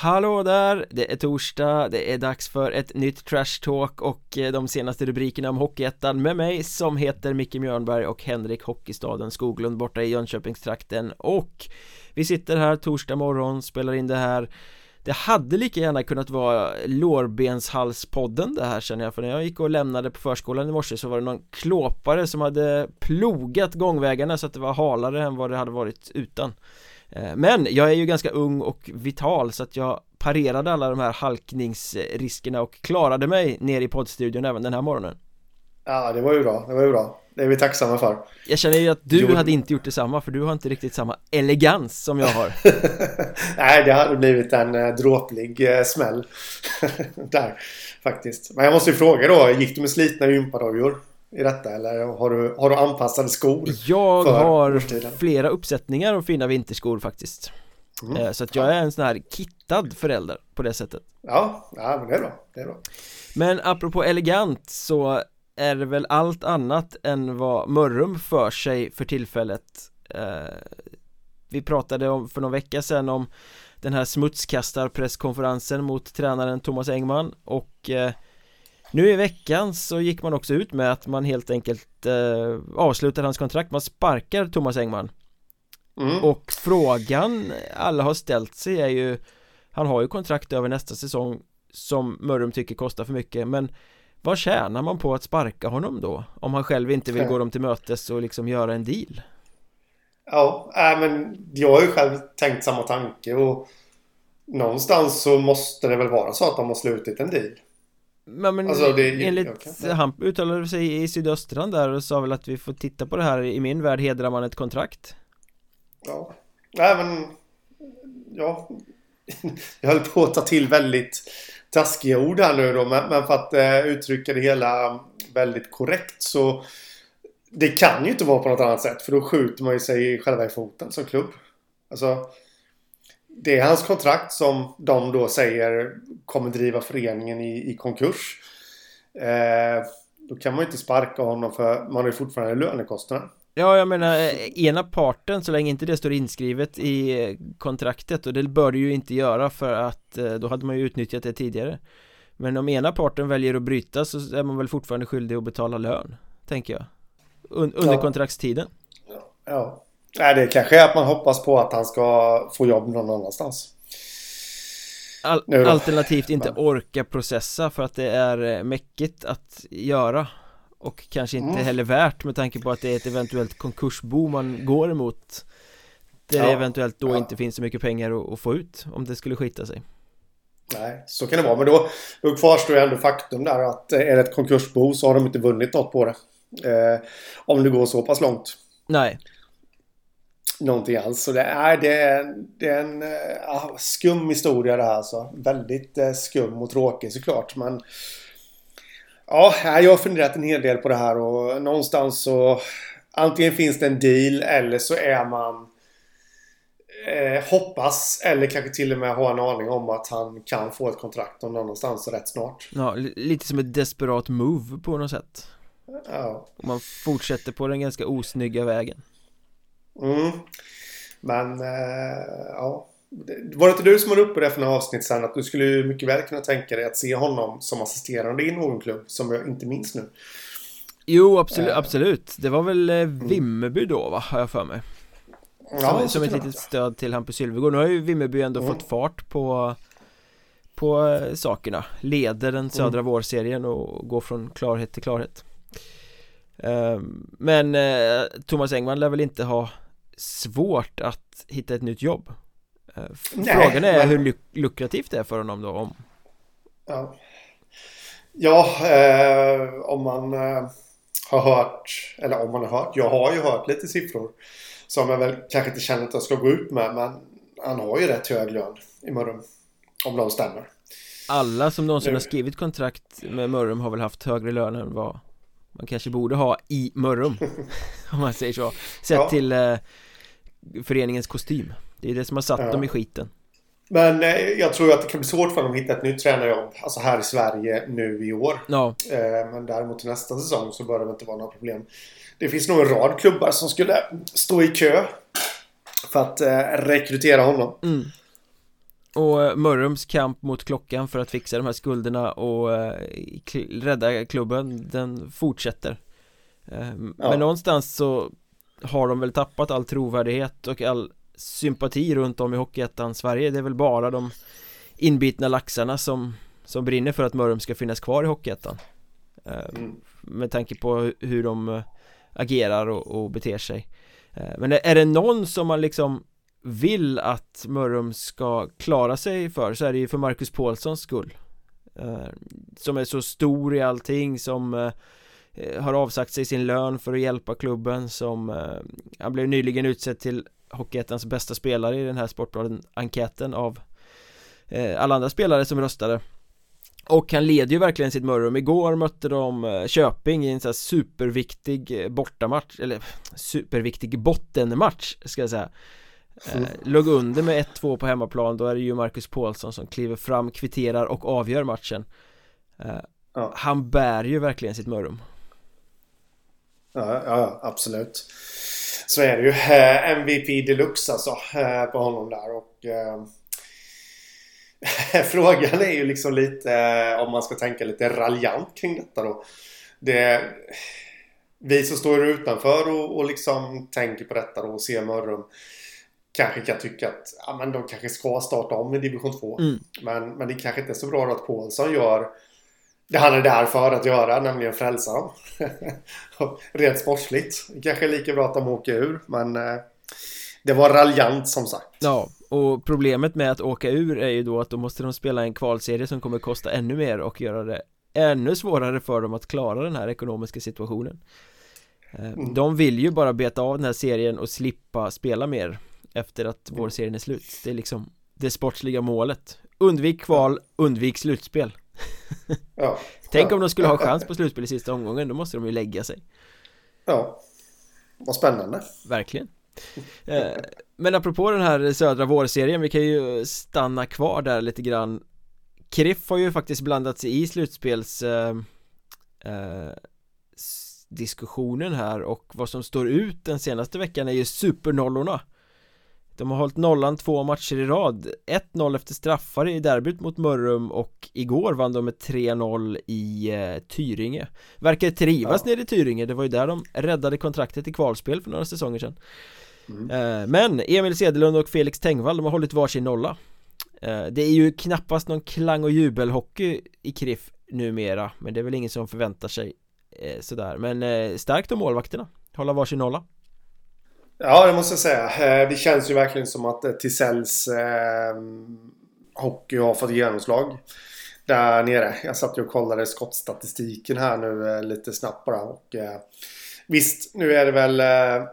Hallå där! Det är torsdag, det är dags för ett nytt Trash Talk och eh, de senaste rubrikerna om Hockeyettan med mig som heter Micke Mjörnberg och Henrik Hockeystaden Skoglund borta i Jönköpingstrakten och vi sitter här torsdag morgon, spelar in det här det hade lika gärna kunnat vara lårbenshalspodden det här känner jag för när jag gick och lämnade på förskolan i morse så var det någon klåpare som hade plogat gångvägarna så att det var halare än vad det hade varit utan men jag är ju ganska ung och vital så att jag parerade alla de här halkningsriskerna och klarade mig ner i poddstudion även den här morgonen. Ja, det var ju bra, det var ju bra. Det är vi tacksamma för. Jag känner ju att du jo. hade inte gjort detsamma för du har inte riktigt samma elegans som jag har. Nej, det hade blivit en eh, dråplig eh, smäll. Där, faktiskt. Men jag måste ju fråga då, gick du med slitna gympadojor? I detta eller har du, har du anpassade skor? Jag har årstiden? flera uppsättningar av fina vinterskor faktiskt mm. Eh, så att jag är en sån här kittad förälder på det sättet Ja, ja men det är bra, det är bra Men apropå elegant så är det väl allt annat än vad Mörrum för sig för tillfället eh, Vi pratade om för någon vecka sedan om den här smutskastarpresskonferensen mot tränaren Thomas Engman och eh, nu i veckan så gick man också ut med att man helt enkelt eh, avslutar hans kontrakt, man sparkar Thomas Engman. Mm. Och frågan alla har ställt sig är ju Han har ju kontrakt över nästa säsong Som Mörrum tycker kostar för mycket men Vad tjänar man på att sparka honom då? Om han själv inte vill gå dem till mötes och liksom göra en deal? Ja, äh, men jag har ju själv tänkt samma tanke och Någonstans så måste det väl vara så att de har slutit en deal men, men alltså, det, enligt, han uttalade sig i sydöstran där och sa väl att vi får titta på det här. I min värld hedrar man ett kontrakt. Ja, nej men Ja. Jag höll på att ta till väldigt taskiga ord här nu då men, men för att uh, uttrycka det hela väldigt korrekt så Det kan ju inte vara på något annat sätt för då skjuter man ju sig själva i foten som klubb. Alltså det är hans kontrakt som de då säger kommer driva föreningen i, i konkurs. Eh, då kan man ju inte sparka honom för man har ju fortfarande lönekostnader. Ja, jag menar eh, ena parten, så länge inte det står inskrivet i eh, kontraktet och det bör det ju inte göra för att eh, då hade man ju utnyttjat det tidigare. Men om ena parten väljer att bryta så är man väl fortfarande skyldig att betala lön, tänker jag. Un under ja. kontraktstiden. Ja. Nej, det kanske är att man hoppas på att han ska få jobb någon annanstans. Al alternativt inte orka processa för att det är eh, mäckigt att göra. Och kanske inte mm. heller värt med tanke på att det är ett eventuellt konkursbo man går emot. Där ja, det eventuellt då ja. inte finns så mycket pengar att, få ut om det skulle skita sig. Nej, så kan det vara. Men då, då kvarstår ändå faktum där att är det ett konkursbo så har de inte vunnit något på det. Eh, Om det går så pass långt. Nej någonting alls. Så det är, det är, det är en äh, skum historia det här alltså. Väldigt äh, skum och tråkig såklart. Men ja, jag har funderat en hel del på det här och någonstans så antingen finns det en deal eller så är man eh, hoppas eller kanske till och med har en aning om att han kan få ett kontrakt någon annanstans rätt snart. Ja, lite som ett desperat move på något sätt. Ja. Och man fortsätter på den ganska osnygga vägen. Mm. Men äh, ja. Var det inte du som var uppe det för några avsnitt sen att du skulle mycket väl kunna tänka dig att se honom som assisterande i någon klubb som jag inte minns nu? Jo, absolut, äh, absolut. Det var väl eh, Vimmerby då, va? Har jag för mig. Som, ja, som ett litet stöd till Hampus Sylvegård. Nu har ju Vimmerby ändå mm. fått fart på på sakerna. Leder den södra mm. vårserien och går från klarhet till klarhet. Ehm, men Thomas Engman lär väl inte ha svårt att hitta ett nytt jobb eh, Nej, Frågan är men... hur luk lukrativt det är för honom då om Ja, ja eh, om man eh, har hört Eller om man har hört Jag har ju hört lite siffror Som jag väl kanske inte känner att jag ska gå ut med Men han har ju rätt hög lön i Mörrum Om de stämmer Alla som någonsin nu. har skrivit kontrakt med Mörrum har väl haft högre lön än vad man kanske borde ha i Mörrum Om man säger så Sett ja. till eh, föreningens kostym Det är det som har satt ja. dem i skiten Men eh, jag tror att det kan bli svårt för dem att hitta ett nytt tränarjobb Alltså här i Sverige nu i år ja. eh, Men däremot till nästa säsong så bör det inte vara några problem Det finns nog en rad klubbar som skulle stå i kö För att eh, rekrytera honom mm. Och Mörrums kamp mot klockan för att fixa de här skulderna och rädda klubben, den fortsätter eh, ja. Men någonstans så har de väl tappat all trovärdighet och all sympati runt om i Hockeyettan Sverige. Det är väl bara de inbitna laxarna som, som brinner för att Mörrum ska finnas kvar i Hockeyettan. Mm. Med tanke på hur de agerar och, och beter sig. Men är det någon som man liksom vill att Mörrum ska klara sig för så är det ju för Marcus Paulssons skull. Eh, Som är så stor i allting som eh, har avsagt sig sin lön för att hjälpa klubben som eh, Han blev nyligen utsedd till Hockeyettans bästa spelare i den här Sportbladen-enkäten av alla andra spelare som röstade. Och han leder ju verkligen sitt Mörrum. Igår mötte de Köping i en sån här superviktig bortamatch Eller superviktig bottenmatch ska jag säga. Eh, låg under med 1-2 på hemmaplan. Då är det ju Marcus Paulsson som kliver fram, kvitterar och avgör matchen. Eh, ja. Han bär ju verkligen sitt Mörrum Ja, ja, absolut Så är det ju eh, MVP deluxe alltså eh, på honom där och eh, Frågan är ju liksom lite om man ska tänka lite raljant kring detta då det, Vi som står utanför och, och liksom tänker på detta då och ser Mörrum kanske kan tycka att ja, men de kanske ska starta om i division 2. Mm. Men, men det kanske inte är så bra att Paulsson gör det han är där för att göra, nämligen frälsa dem. Rent sportsligt. Kanske lika bra att de åker ur, men eh, det var raljant som sagt. Ja, och problemet med att åka ur är ju då att då måste de spela en kvalserie som kommer kosta ännu mer och göra det ännu svårare för dem att klara den här ekonomiska situationen. Eh, mm. De vill ju bara beta av den här serien och slippa spela mer efter att vår serien är slut Det är liksom det sportsliga målet Undvik kval, undvik slutspel ja, Tänk om de skulle ha chans på slutspel i sista omgången, då måste de ju lägga sig. Ja. Vad spännande. Verkligen. Eh, Men apropå den här södra vårserien, vi kan ju stanna kvar där lite grann. Kriff har ju faktiskt blandat sig i slutspels eh, eh, diskussionen här och vad som står ut den senaste veckan är ju supernollorna de har hållit nollan två matcher i rad. 1-0 efter straffar i derbyt mot Mörrum och igår vann de med 3-0 i eh, Tyringe. Verkar trivas ja. nere i Tyringe, det var ju där de räddade kontraktet i kvalspel för några säsonger sedan. Mm. eh, Men Emil Sedelund och Felix Tengvall, de har hållit varsin nolla. Eh, Det är ju knappast någon klang och jubelhockey i KRIF numera Men det är väl ingen som förväntar sig eh, sådär. Men eh, starkt av målvakterna. Hålla varsin nolla Ja, det måste jag säga. Eh, det känns ju verkligen som att eh, Tisells eh, hockey har fått genomslag där nere. Jag satt ju och kollade skottstatistiken här nu eh, lite snabbt bara. Och, eh, visst, nu är det väl eh,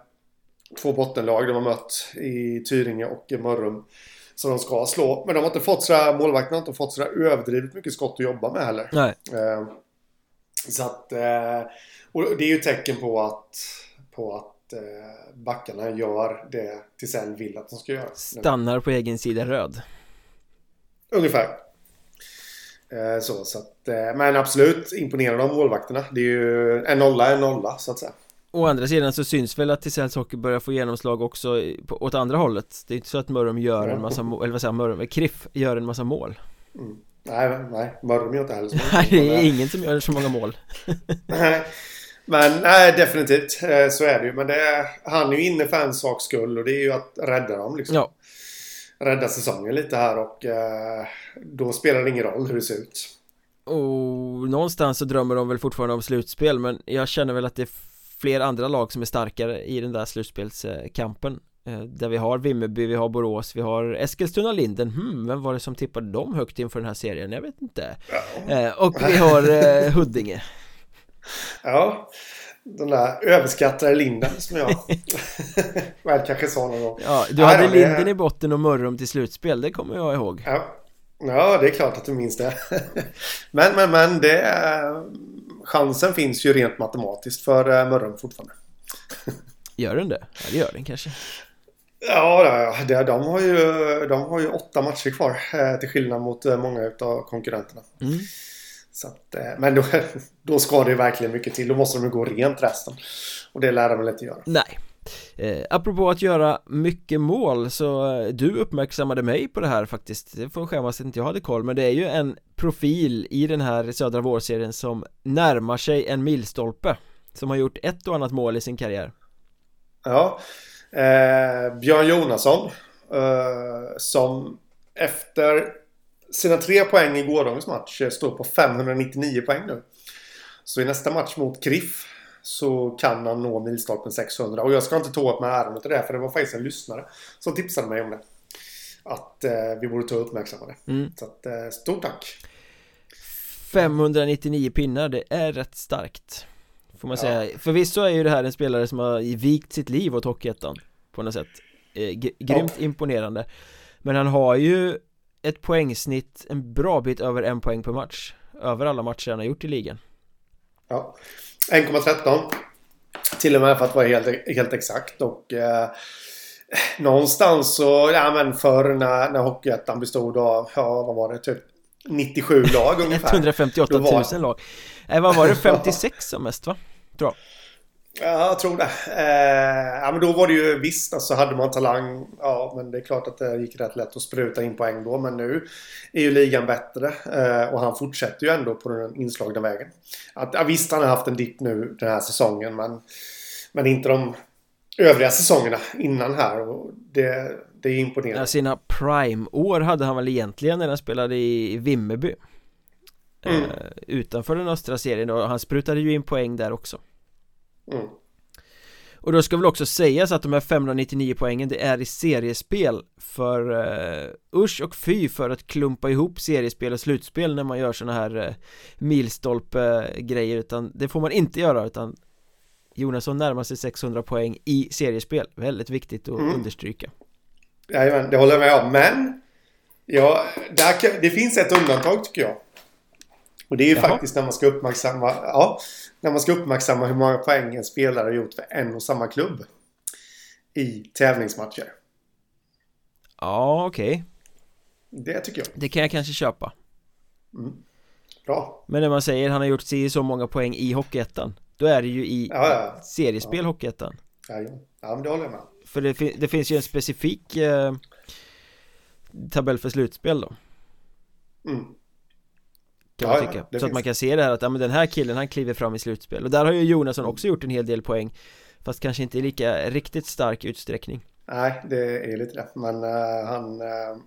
två bottenlag de har mött i Tyringe och Mörrum. Som de ska slå. Men de har inte fått sådär, målvakterna har inte fått sådär överdrivet mycket skott att jobba med heller. Nej. så att, och det är ju tecken på att, på att eh, backarna gör det Tisell vill att de ska göra. Stannar på egen sida röd. Ungefär. Eh, så, så att, eh, men absolut imponerande av målvakterna. Det är ju en nolla, en nolla så att säga. Å andra sidan så syns väl att Tisells hockey börjar få genomslag också på, åt andra hållet Det är inte så att Mörrum gör en massa mål, eller vad säger Mörrum, Kriff gör en massa mål mm. Nej, nej, Mörrum gör inte heller så många Nej, det är ingen som gör så många mål Nej men nej, definitivt. Eh, så är det ju. Men det är, han är ju inne för en saks skull och det är ju att rädda dem liksom. Ja. Rädda säsongen lite här och eh, då spelar det ingen roll hur det ser ut. Och någonstans så drömmer de väl fortfarande om slutspel men jag känner väl att det är fler andra lag som är starkare i den där slutspelskampen eh, Där vi har Vimmerby, vi har Borås, vi har Eskilstuna-Linden Hmm, vem var det som tippade dem högt inför den här serien? Jag vet inte ja. Och vi har Huddinge Ja, den där överskattade linden som jag väl kanske sa någon gång. Ja, du hade Nej, linden det... i botten och Mörrum till slutspel, det kommer jag ihåg. Ja, ja det är klart att du minns det. men, men, men det är... Chansen finns ju rent matematiskt för eh, Mörrum fortfarande. gör den det? Ja, det gör den kanske. Ja, det, de, har ju, de har ju åtta matcher kvar eh, till skillnad mot eh, många av konkurrenterna. Mm. Så att, eh, men då, då ska det verkligen mycket till. Då måste de gå rent resten. Och det lär de väl inte göra. Nej. eh, Apropå att göra mycket mål så eh, du uppmärksammade mig på det här faktiskt Det får skämmas att inte jag hade koll men det är ju en profil i den här södra vårserien som närmar sig en milstolpe Som har gjort ett och annat mål i sin karriär Ja eh, Björn Jonasson eh, Som efter sina tre poäng i gårdagens match står på 599 poäng nu Så i nästa match mot Kriff så kan han nå milstolpen 600. Och jag ska inte ta åt mig äran av det för det var faktiskt en lyssnare som tipsade mig om det. Att eh, vi borde ta och uppmärksamma det. Mm. Så att, eh, stort tack! 599 pinnar, det är rätt starkt Får man ja. säga Förvisso är ju det här en spelare som har vikt sitt liv åt Hockeyettan På något sätt eh, Grymt ja. imponerande Men han har ju ett poängsnitt en bra bit över en poäng per match Över alla matcher han har gjort i ligan. Ja. 1,13 Till och med för att vara helt, helt exakt och eh, Någonstans så, ja men förr när, när Hockeyettan bestod av, ja vad var det, typ 97 lag ungefär. 158 000 var... lag. Nej vad var det, 56 som mest va? Tror jag Ja, jag tror det. Eh, ja, men då var det ju visst, alltså hade man talang. Ja, men det är klart att det gick rätt lätt att spruta in poäng då. Men nu är ju ligan bättre. Eh, och han fortsätter ju ändå på den inslagna vägen. Att, ja, visst, han har haft en dipp nu den här säsongen. Men, men inte de övriga säsongerna innan här. Och det, det är imponerande. Ja, sina prime-år hade han väl egentligen när han spelade i Vimmerby. Mm. Eh, utanför den östra serien och han sprutade ju in poäng där också. Mm. Och då ska väl också sägas att de här 599 poängen det är i seriespel För uh, usch och fy för att klumpa ihop seriespel och slutspel när man gör såna här uh, milstolpe-grejer Utan det får man inte göra utan Jonasson närmar sig 600 poäng i seriespel Väldigt viktigt att mm. understryka Jajamän, det håller jag med om men Ja, där, det finns ett undantag tycker jag och det är ju Jaha. faktiskt när man ska uppmärksamma Ja, när man ska uppmärksamma hur många poäng en spelare har gjort för en och samma klubb. I tävlingsmatcher. Ja, okej. Okay. Det tycker jag. Det kan jag kanske köpa. Mm. Bra. Men när man säger han har gjort si så många poäng i Hockeyettan Då är det ju i ja, ja. seriespel ja. Hockeyettan ja, ja, men det håller jag med För det, det finns ju en specifik eh, tabell för slutspel då mm. Kan ja, man tycka. ja, Så att man kan se det här att ja, men den här killen han kliver fram i slutspel. Och där har ju Jonasson också gjort en hel del poäng Fast kanske inte i lika riktigt stark utsträckning. Nej det är lite det Men uh, han uh,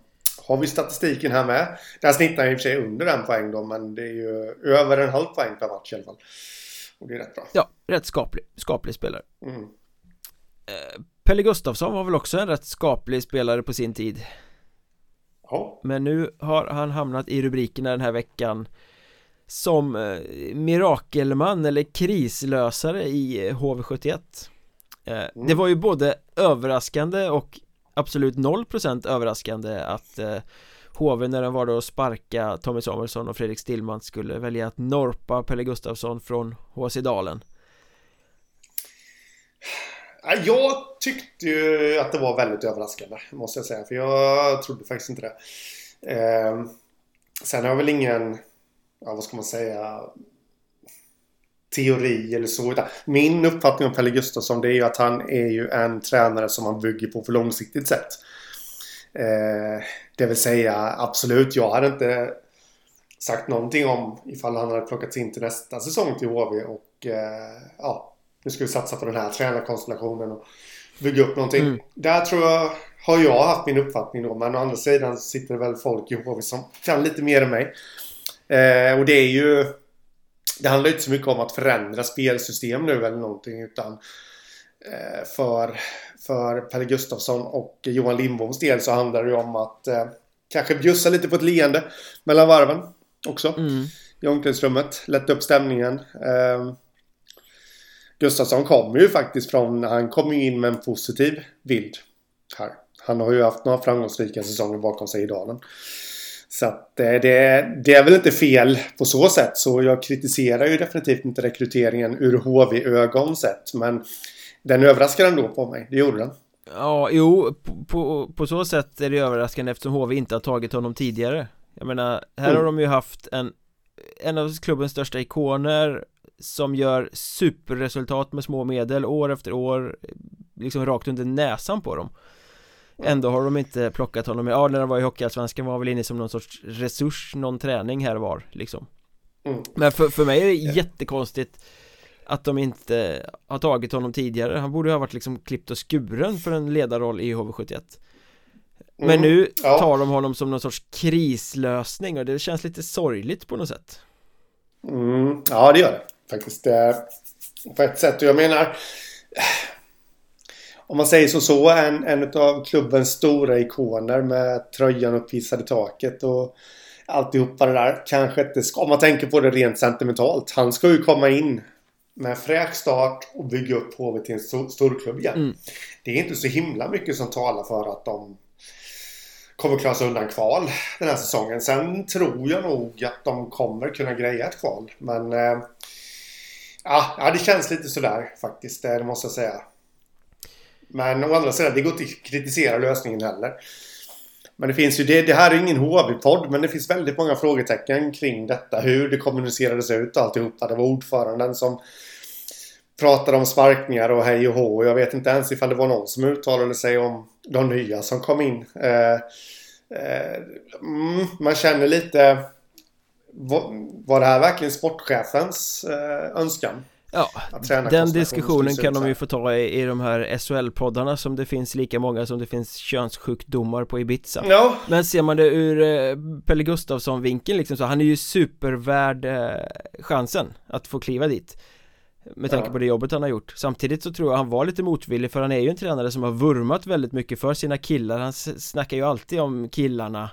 Har vi statistiken här med? Där snittar han i och för sig under en poäng då Men det är ju över en halv poäng per match i alla fall. Och det är rätt bra. Ja, rätt skaplig, skaplig spelare. Mm. uh, Pelle Gustafsson var väl också en rätt skaplig spelare på sin tid Ja. Men nu har han hamnat i rubrikerna den här veckan Som eh, mirakelman eller krislösare i HV71 eh, mm. Det var ju både överraskande och absolut 0% överraskande att eh, HV när de var då att sparka Tommy Samuelsson och Fredrik Stillman skulle välja att norpa Pelle Gustafsson från HC Dalen jag tyckte ju att det var väldigt överraskande, måste jag säga. För jag trodde faktiskt inte det. Eh, sen har jag väl ingen, ja, vad ska man säga, teori eller så. Min uppfattning om Pelle Gustafsson det är ju att han är ju en tränare som man bygger på för långsiktigt sätt. Eh, det vill säga absolut, jag hade inte sagt någonting om ifall han hade plockats in till nästa säsong till HV och eh, ja, nu ska vi satsa på den här tränarkonstellationen och bygga upp någonting. Mm. Där tror jag, har jag haft min uppfattning då. Men å andra sidan sitter det väl folk i HV som kan lite mer än mig. Eh, och det är ju... Det handlar inte så mycket om att förändra spelsystem nu eller någonting utan eh, för, för Pelle Gustafsson och Johan Lindboms del så handlar det ju om att eh, kanske bjussa lite på ett leende mellan varven också. Mm. I omklädningsrummet. Lätta upp stämningen. Eh, Gustafsson kommer ju faktiskt från, han kommer ju in med en positiv bild här. Han har ju haft några framgångsrika säsonger bakom sig i Dalen. Så att eh, det, det är väl inte fel på så sätt. Så jag kritiserar ju definitivt inte rekryteringen ur HV-ögon sett. Men den överraskar ändå på mig. Det gjorde den. Ja, jo, på, på, på, så sätt är det överraskande eftersom HV inte har tagit honom tidigare. Jag menar, här mm. har de ju haft en en av klubbens största ikoner som gör superresultat med små medel år efter år liksom rakt under näsan på dem. Ändå har de inte plockat honom, ja när de var i Hockeyallsvenskan var väl inne som någon sorts resurs, någon träning här var liksom. Mm. Men för, för mig är det jättekonstigt att de inte har tagit honom tidigare. Han borde ha varit liksom klippt och skuren för en ledarroll i HV71 Men mm, nu ja. tar de honom som någon sorts krislösning och det känns lite sorgligt på något sätt. Mm, Ja det gör det faktiskt På ett sätt och jag menar Om man säger så så en, en av klubbens stora ikoner med tröjan uppvisad i taket och alltihopa det där kanske inte ska, om man tänker på det rent sentimentalt. Han ska ju komma in med fräk start och bygga upp HV till en storklubb igen. Mm. Det är inte så himla mycket som talar för att de kommer klara sig undan kval den här säsongen. Sen tror jag nog att de kommer kunna greja ett kval. Men äh, ja, det känns lite sådär faktiskt. Det måste jag säga. Men å andra sidan, det går inte att kritisera lösningen heller. Men det finns ju, det, det här är ingen HV-podd, men det finns väldigt många frågetecken kring detta. Hur det kommunicerades ut och alltihopa. Det var ordföranden som pratade om sparkningar och hej och hå. Jag vet inte ens ifall det var någon som uttalade sig om de nya som kom in. Eh, eh, mm, man känner lite... Var, det här verkligen sportchefens eh, önskan? Ja, den diskussionen kan de ju få ta i, i de här SHL-poddarna som det finns lika många som det finns könssjukdomar på Ibiza ja. Men ser man det ur eh, Pelle Gustafsson-vinkeln liksom så han är ju supervärd eh, chansen att få kliva dit med tanke ja. på det jobbet han har gjort Samtidigt så tror jag han var lite motvillig för han är ju en tränare som har vurmat väldigt mycket för sina killar Han snackar ju alltid om killarna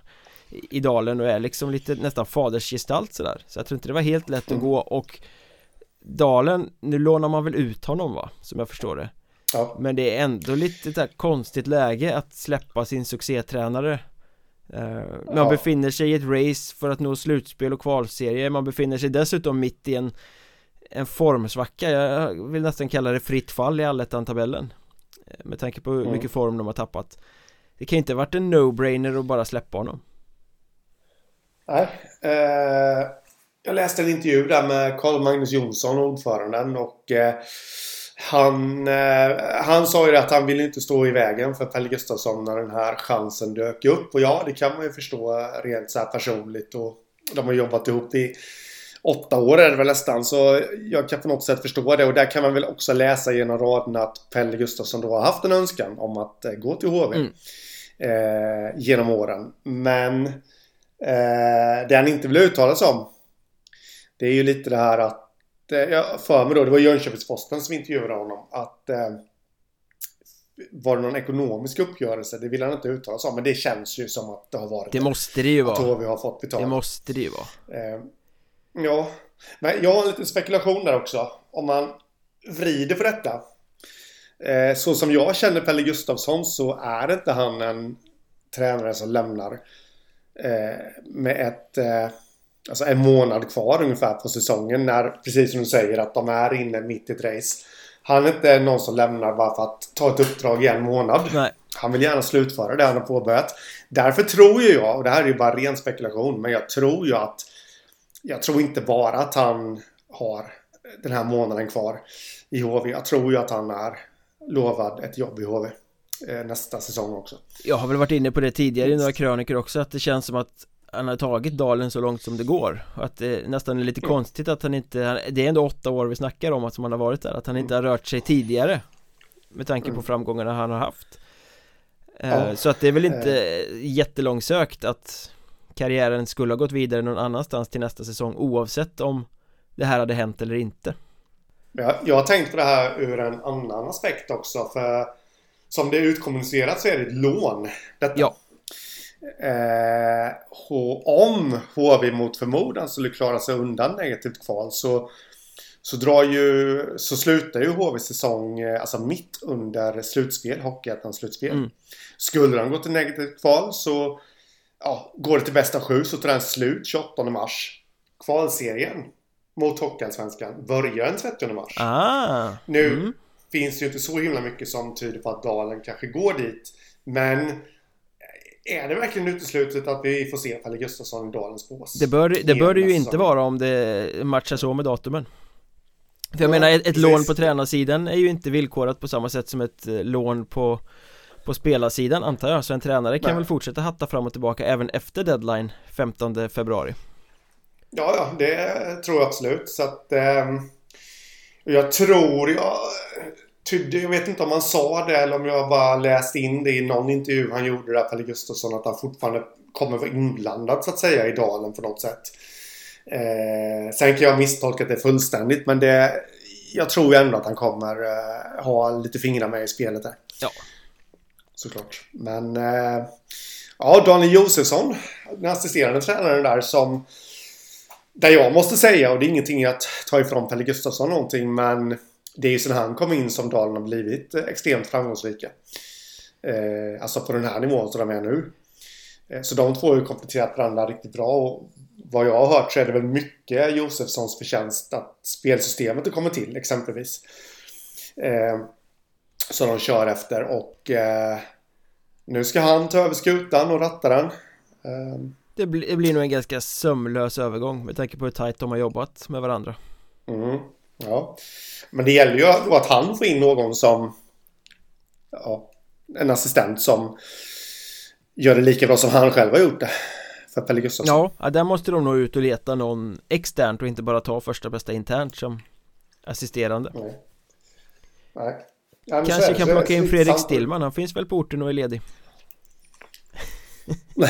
i dalen och är liksom lite nästan fadersgestalt sådär Så jag tror inte det var helt lätt mm. att gå och Dalen, nu lånar man väl ut honom va? Som jag förstår det ja. Men det är ändå lite där konstigt läge att släppa sin succétränare uh, Man ja. befinner sig i ett race för att nå slutspel och kvalserie Man befinner sig dessutom mitt i en En formsvacka, jag vill nästan kalla det fritt fall i allettan-tabellen eh, Med tanke på hur mm. mycket form de har tappat Det kan inte ha varit en no-brainer att bara släppa honom Nej uh jag läste en intervju där med Carl Magnus Jonsson, ordföranden. Och eh, han, eh, han sa ju att han ville inte stå i vägen för Pelle Gustafsson när den här chansen dök upp. Och ja, det kan man ju förstå rent så här personligt. Och de har jobbat ihop i åtta år är det väl nästan. Så jag kan på något sätt förstå det. Och där kan man väl också läsa genom raderna att Pelle Gustafsson då har haft en önskan om att eh, gå till HV. Mm. Eh, genom åren. Men eh, det han inte vill uttala sig om det är ju lite det här att eh, jag för mig då, det var Jönköpingsposten som intervjuade honom att eh, var det någon ekonomisk uppgörelse? Det vill han inte uttala sig om men det känns ju som att det har varit Det måste det ju vara. Att HV har fått betalt. Det måste det ju vara. Eh, Ja. Men jag har en liten spekulation där också Om man vrider på detta. Eh, Så som jag känner Pelle Gustafsson så är inte han en tränare som lämnar med ett eh, alltså en månad kvar ungefär på säsongen när, precis som du säger, att de är inne mitt i ett race. Han är inte någon som lämnar bara för att ta ett uppdrag i en månad. Nej. Han vill gärna slutföra det han har påbörjat. Därför tror ju jag, och det här är ju bara ren spekulation, men jag tror ju att jag tror inte bara att han har den här månaden kvar i HV. Jag tror ju att han är lovad ett jobb i HV eh, nästa säsong också. Jag har väl varit inne på det tidigare i några krönikor också att det känns som att han har tagit dalen så långt som det går Att det nästan är lite mm. konstigt att han inte Det är ändå åtta år vi snackar om att som han har varit där Att han inte har rört sig tidigare Med tanke på mm. framgångarna han har haft eh, ja. Så att det är väl inte eh. jättelångsökt att Karriären skulle ha gått vidare någon annanstans till nästa säsong Oavsett om Det här hade hänt eller inte jag, jag har tänkt på det här ur en annan aspekt också för Som det är utkommunicerat så är det ett lån detta. Ja Eh, om HV mot förmodan skulle klara sig undan negativt kval så så drar ju så slutar ju HV säsong eh, alltså mitt under slutspel, Hockeyettans slutspel. Mm. Skulle de gå till negativt kval så ja, går det till bästa sju så tar den slut 28 mars. Kvalserien mot Hockeyallsvenskan börjar den 30 mars. Ah, nu mm. Finns det ju inte så himla mycket som tyder på att Dalen kanske går dit. Men är det verkligen uteslutet att vi får se Pelle Gustafsson i Dalens bås? Det bör det, bör det ju inte vara om det matchar så med datumen För jag menar, ett, ett lån på tränarsidan är ju inte villkorat på samma sätt som ett eh, lån på på spelarsidan antar jag, så en tränare kan Nej. väl fortsätta hatta fram och tillbaka även efter deadline 15 februari Ja, ja, det tror jag absolut så att eh, Jag tror jag tydde, jag vet inte om han sa det eller om jag bara läste in det i någon intervju han gjorde där, Pelle Gustafsson, att han fortfarande kommer vara inblandad så att säga i dalen på något sätt. Eh, sen kan jag misstolka det fullständigt men det, jag tror ändå att han kommer eh, ha lite fingrar med i spelet där. Ja. Såklart. Men eh, ja, Daniel Josefsson, den assisterande tränaren där som där jag måste säga, och det är ingenting att ta ifrån Pelle Gustafsson någonting, men det är ju sedan han kom in som Dalen har blivit eh, extremt framgångsrika. Eh, alltså på den här nivån som de är nu. Eh, så de två har ju kompletterat varandra riktigt bra och vad jag har hört så är det väl mycket Josefssons förtjänst att spelsystemet har kommit till exempelvis. Eh, som de kör efter och eh, nu ska han ta över skutan och ratta den. Eh, det, blir, det blir nog en ganska sömlös övergång med tanke på hur tajt de har jobbat med varandra. Mm, ja. Men det gäller ju att han får in någon som ja, en assistent som gör det lika bra som han själv har gjort det för Pelle Gustafsson. Ja, där måste de nog ut och leta någon externt och inte bara ta första bästa internt som assisterande. Nej. Nej. Ja, Kanske kan plocka in Fredrik Stillman, han finns väl på orten och är ledig.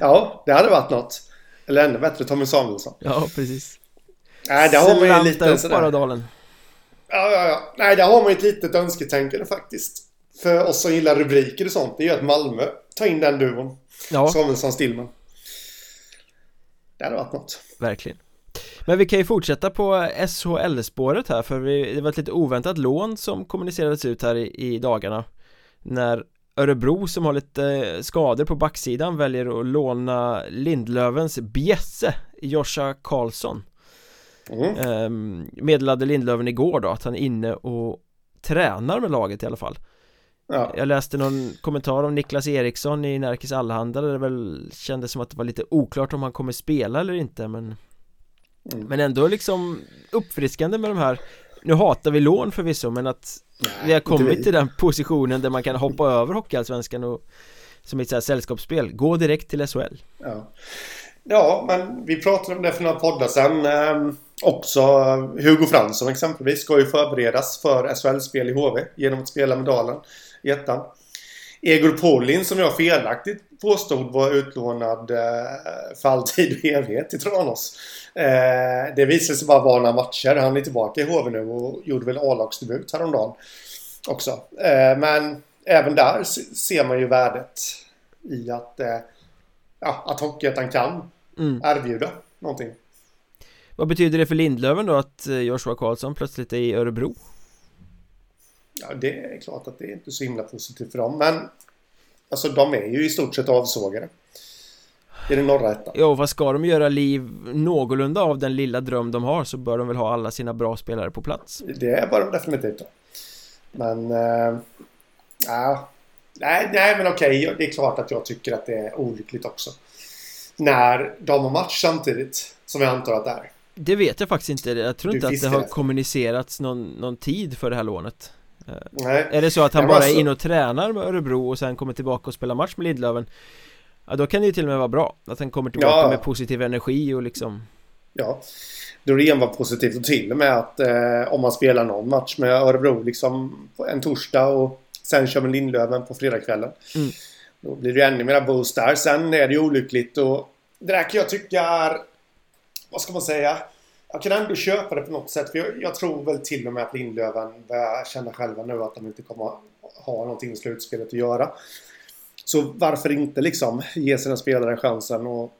ja, det hade varit något. Eller ännu bättre, Tommy Samuelsson. Ja, precis. Nej, där har man ju lite upp bara dalen. Ja, ja, ja. Nej, där har man ju ett litet önsketänkande faktiskt. För oss som gillar rubriker och sånt, det är ju att Malmö tar in den duon. Ja. Samuelsson, Stillman. Det hade varit något. Verkligen. Men vi kan ju fortsätta på SHL-spåret här för vi, det var ett lite oväntat lån som kommunicerades ut här i, i dagarna När Örebro som har lite skador på backsidan väljer att låna Lindlövens bjässe Joscha Karlsson mm. Ehm, meddelade Lindlöven igår då att han är inne och tränar med laget i alla fall ja. Jag läste någon kommentar om Niklas Eriksson i Närkes Allehanda där det väl kändes som att det var lite oklart om han kommer spela eller inte men mm. Men ändå liksom uppfriskande med de här Nu hatar vi lån förvisso men att Nej, Vi har kommit till den positionen där man kan hoppa över Hockeyallsvenskan och Som ett så här sällskapsspel, gå direkt till SHL Ja. Ja, men vi pratade om det för några poddar sedan eh, Också. Hugo Fransson exempelvis ska ju förberedas för SHL-spel i HV genom att spela med Dalen i ettan. Egor Polin som jag felaktigt påstod var utlånad eh, för alltid och evighet till Tranås. Eh, det visade sig bara vara några matcher. Han är tillbaka i HV nu och gjorde väl A-lagsdebut häromdagen också. Eh, men även där ser man ju värdet i att, ja, att Hockeyettan kan mm. erbjuda någonting. Vad betyder det för Lindlöven då att Joshua Karlsson plötsligt är i Örebro? Ja, det är klart att det är inte så himla positivt för dem. Men alltså de är ju i stort sett avsågade. I den norra ettan. Jo, vad ska de göra liv någorlunda av den lilla dröm de har så bör de väl ha alla sina bra spelare på plats. Det bör de definitivt ha. Men... Äh, ja. Nej, nej, men okej. Det är klart att jag tycker att det är olyckligt också. När de har match samtidigt, som jag antar att det är. Det vet jag faktiskt inte. Jag tror du inte att det har det. kommunicerats någon, någon tid för det här lånet. Nej. Är det så att han bara är inne och tränar med Örebro och sen kommer tillbaka och spelar match med Lidlöven Ja då kan det ju till och med vara bra Att han kommer tillbaka ja. med positiv energi och liksom Ja det enbart positivt och till och med att eh, om man spelar någon match med Örebro liksom en torsdag och sen kör med Lindlöven på fredagskvällen mm. Då blir det ännu mera boost där Sen är det ju olyckligt och Det där kan jag tycka är Vad ska man säga jag kan ändå köpa det på något sätt. För jag, jag, tror väl till och med att Lindlöven börjar känna själva nu att de inte kommer ha någonting i slutspelet att göra. Så varför inte liksom ge sina spelare chansen och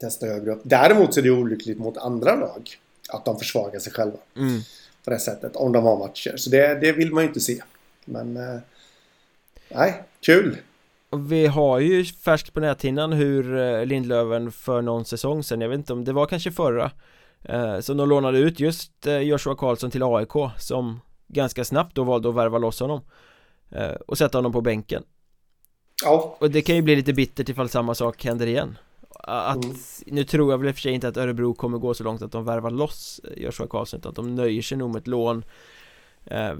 testa högre upp. Däremot så är det olyckligt mot andra lag. Att de försvagar sig själva. Mm. På det sättet. Om de har matcher. Så det, det vill man ju inte se. Men... Eh, nej, kul. Vi har ju färskt på näthinnan hur eh, Lindlöven för någon säsong sedan, jag vet inte om det var kanske förra Eh, så de lånade ut just eh, Joshua Karlsson till AIK som ganska snabbt då valde att värva loss honom eh, och sätta honom på bänken. Ja. Och det kan ju bli lite bittert ifall samma sak händer igen. Att, mm. Nu tror jag väl i och för sig inte att Örebro kommer gå så långt att de värvar loss Joshua Karlsson utan att de nöjer sig nog med ett lån. Eh,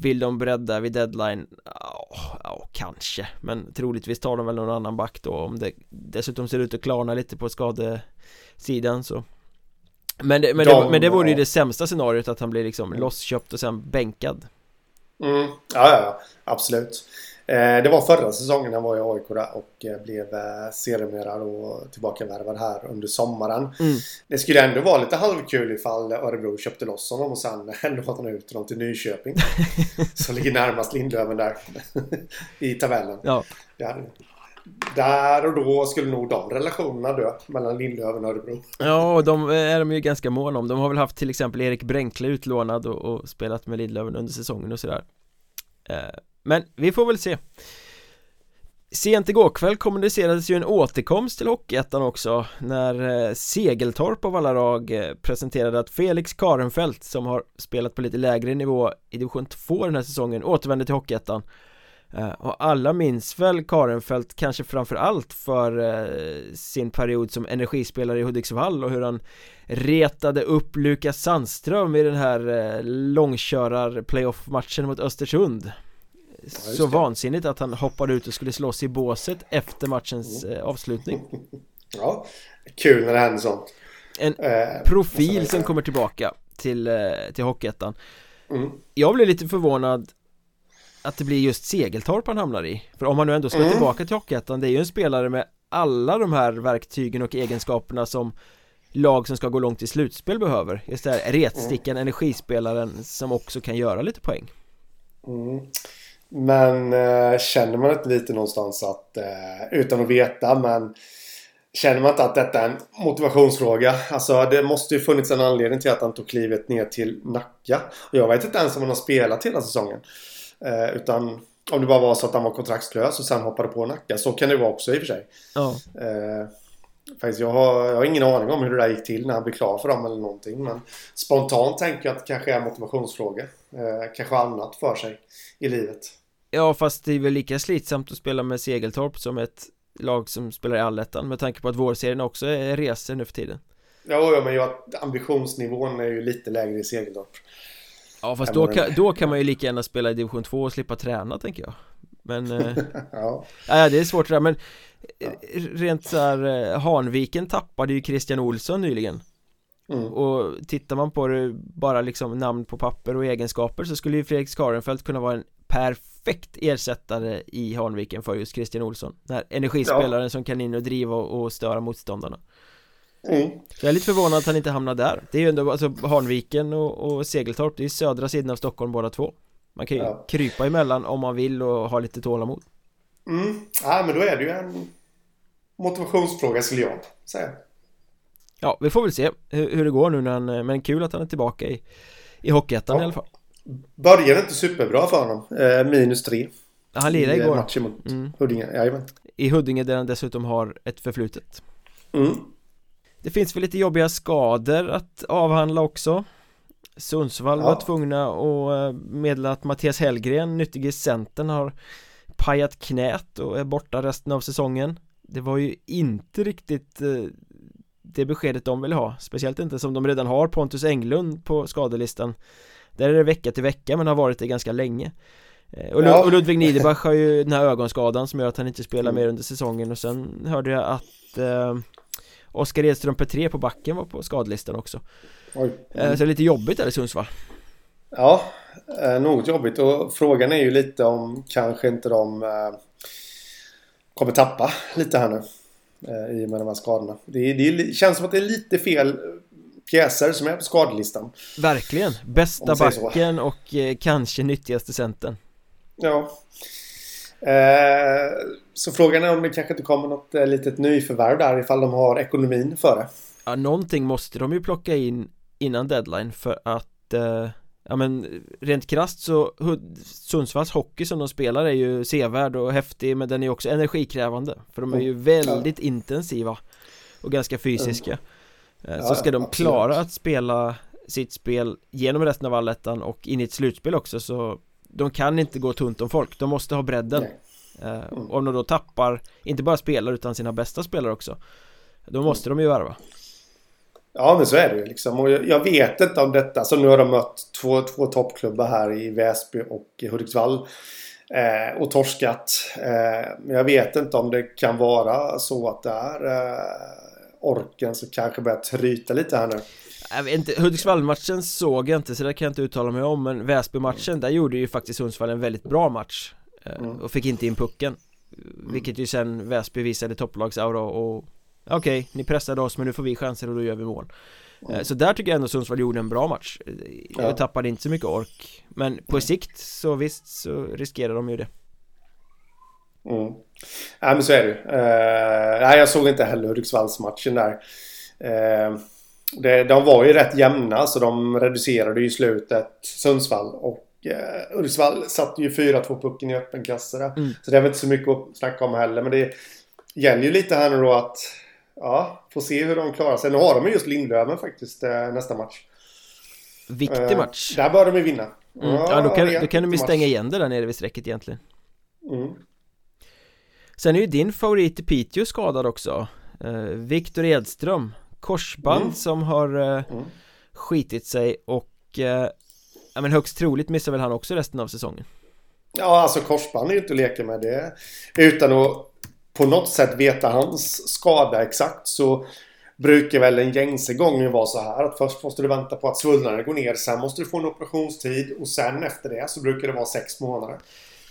Vill de bredda vid deadline? Ja, oh, kanske. Men troligtvis tar de väl någon annan back då. Om det dessutom ser ut att klarna lite på skadesidan så Men det, men, de, det, men det vore ju det sämsta scenariot att han blir liksom mm. lossköpt och sen bänkad Mm, ja, ja, absolut. Eh, det var förra säsongen han var i AIK och eh, blev eh, sedermera då tillbakavärvad här under sommaren. Mm. Det skulle ändå vara lite halvkul ifall Örebro köpte loss honom och sen låt han ut honom till Nyköping. som ligger närmast Lindlöven där i tabellen. Ja. Där, där och då skulle nog de relationerna dö mellan Lindlöven och Örebro. Ja, och de är de ju ganska måna om. De har väl haft till exempel Erik Bränkle utlånad och, och spelat med Lindlöven under säsongen och sådär. Eh, men vi får väl se Sent igår kväll kommunicerades ju en återkomst till Hockeyettan också när eh, Segeltorp av alla lag eh, presenterade att Felix Karenfeldt som har spelat på lite lägre nivå i division 2 den här säsongen återvänder till Hockeyettan och alla minns väl Karenfält kanske framför allt för sin period som energispelare i Hudiksvall och hur han retade upp Lukas Sandström i den här långkörar playoff-matchen mot Östersund. Så vansinnigt att han hoppade ut och skulle slåss i båset efter matchens mm. eh, avslutning. Ja, kul när det händer sånt. En eh, profil som kommer tillbaka till, eh, till Hockeyettan. Mm. Jag blev lite förvånad att det blir just Segeltorp han hamnar i För om han nu ändå ska mm. tillbaka till Hockeyettan Det är ju en spelare med alla de här verktygen och egenskaperna som lag som ska gå långt i slutspel behöver Just det här retstickan, mm. energispelaren som också kan göra lite poäng mm. Men eh, känner man inte lite någonstans att, eh, utan att veta, men Känner man inte att detta är en motivationsfråga? Alltså det måste ju funnits en anledning till att han tog klivet ner till Nacka. Och jag vet inte ens om han har spelat hela säsongen. Eh, utan om det bara var så att han var kontraktslös och sen hoppade på Nacka. Så kan det vara också i och för sig. Ja. Eh, faktiskt, jag, har, jag har ingen aning om hur det där gick till när han blev klar för dem eller någonting. Men spontant tänker jag att det kanske är en motivationsfråga. Eh, kanske annat för sig i livet. Ja fast det är väl lika slitsamt att spela med Segeltorp som ett lag som spelar i allettan med tanke på att vårserien också är resor nu för tiden Ja, ja men jag, ambitionsnivån är ju lite lägre i Segeltorp Ja fast då kan, då kan man ju lika gärna spela i division 2 och slippa träna tänker jag Men eh, ja. ja det är svårt det där men ja. Rent så här, eh, Hanviken tappade ju Christian Olsson nyligen Mm. Och tittar man på det bara liksom namn på papper och egenskaper så skulle ju Fredrik Skarenfeldt kunna vara en perfekt ersättare i Hanviken för just Christian Olsson Den här energispelaren ja. som kan in och driva och, störa motståndarna mm. Jag är lite förvånad att han inte hamnar där Det är ju ändå, alltså Hanviken och, och Segeltorp Det är södra sidan av Stockholm båda två Man kan ju ja. krypa emellan om man vill och ha lite tålamod Mm, ja men då är det ju en motivationsfråga skulle jag säga Ja, vi får väl se hur, hur det går nu när han, men kul att han är tillbaka i, i Hockeyettan ja. i alla fall Började inte superbra för honom. Eh, minus tre. Han lirade igår. matchen mot mm. Huddinge, jajamän. I Huddinge där han dessutom har ett förflutet. Mm. Det finns väl lite jobbiga skador att avhandla också. Sundsvall ja. var tvungna att eh, meddela att Mattias Hellgren, nyttige centern, har pajat knät och är borta resten av säsongen. Det var ju inte riktigt eh, det beskedet de ville ha Speciellt inte som de redan har Pontus Englund på skadelistan där är det vecka till vecka men har varit det ganska länge eh, och, ja. Ludvig Niederbach har ju den här ögonskadan som gör att han inte spelar mm. mer under säsongen och sen hörde jag att eh, Oskar Edström Petré på backen var på skadelistan också Oj. Mm. Så det är lite jobbigt där i Sundsvall Ja, eh, något jobbigt och frågan är ju lite om kanske inte de eh, kommer tappa lite här nu i och med de här skadorna. Det, det känns som att det är lite fel pjäser som är på skadelistan Verkligen, bästa backen så. och kanske nyttigaste centern Ja Så frågan är om det kanske inte kommer något eh, litet nyförvärv där ifall de har ekonomin för det Ja, någonting måste de ju plocka in innan deadline för att eh, Ja men rent krast så Sundsvalls hockey som de spelar är ju sevärd och häftig men den är också energikrävande För de är ju mm. väldigt ja. intensiva Och ganska fysiska mm. Eh, ja, så ska de klara att spela sitt spel genom resten av allettan och in i ett slutspel också så de kan inte gå tunt om folk, de måste ha bredden mm. Om de då tappar, inte bara spelare utan sina bästa spelare också Då måste de ju värva. Ja, men så är det ju liksom. Och jag, jag vet inte om detta. Så nu har de mött två, två toppklubbar här i Väsby och Hudiksvall. Eh, och torskat. Eh, men jag vet inte om det kan vara så att det är eh, orken som kanske börjar tryta lite här nu. Jag vet inte, Hudiksvall-matchen såg jag inte så det kan jag inte uttala mig om Men Väsby-matchen, där gjorde ju faktiskt Sundsvall en väldigt bra match eh, mm. Och fick inte in pucken Vilket ju sen Väsby visade topplagsaura och Okej, okay, ni pressade oss men nu får vi chanser och då gör vi mål mm. Så där tycker jag ändå Sundsvall gjorde en bra match Jag ja. tappade inte så mycket ork Men på sikt så visst så riskerar de ju det Mm. Nej men så är det uh, Nej jag såg inte heller Hudiksvallsmatchen där uh, det, De var ju rätt jämna så de reducerade ju slutet Sundsvall och uh, Hudiksvall satte ju 4-2 pucken i öppen kasse. Mm. Så det är väl inte så mycket att snacka om heller men det gäller ju lite här nu då att Ja, får se hur de klarar sig. Nu har de just Lindlöven faktiskt nästa match. Viktig match. Där bör de ju vinna. Mm. Ja, då kan, då kan de ju stänga igen det där nere vid strecket egentligen. Mm. Sen är ju din favorit i Piteå skadad också eh, Viktor Edström Korsband mm. som har eh, mm. skitit sig och eh, Ja men högst troligt missar väl han också resten av säsongen Ja alltså korsband är ju inte att leka med det Utan att på något sätt veta hans skada exakt så brukar väl en gängse gången vara så här att först måste du vänta på att svullnaden går ner Sen måste du få en operationstid och sen efter det så brukar det vara sex månader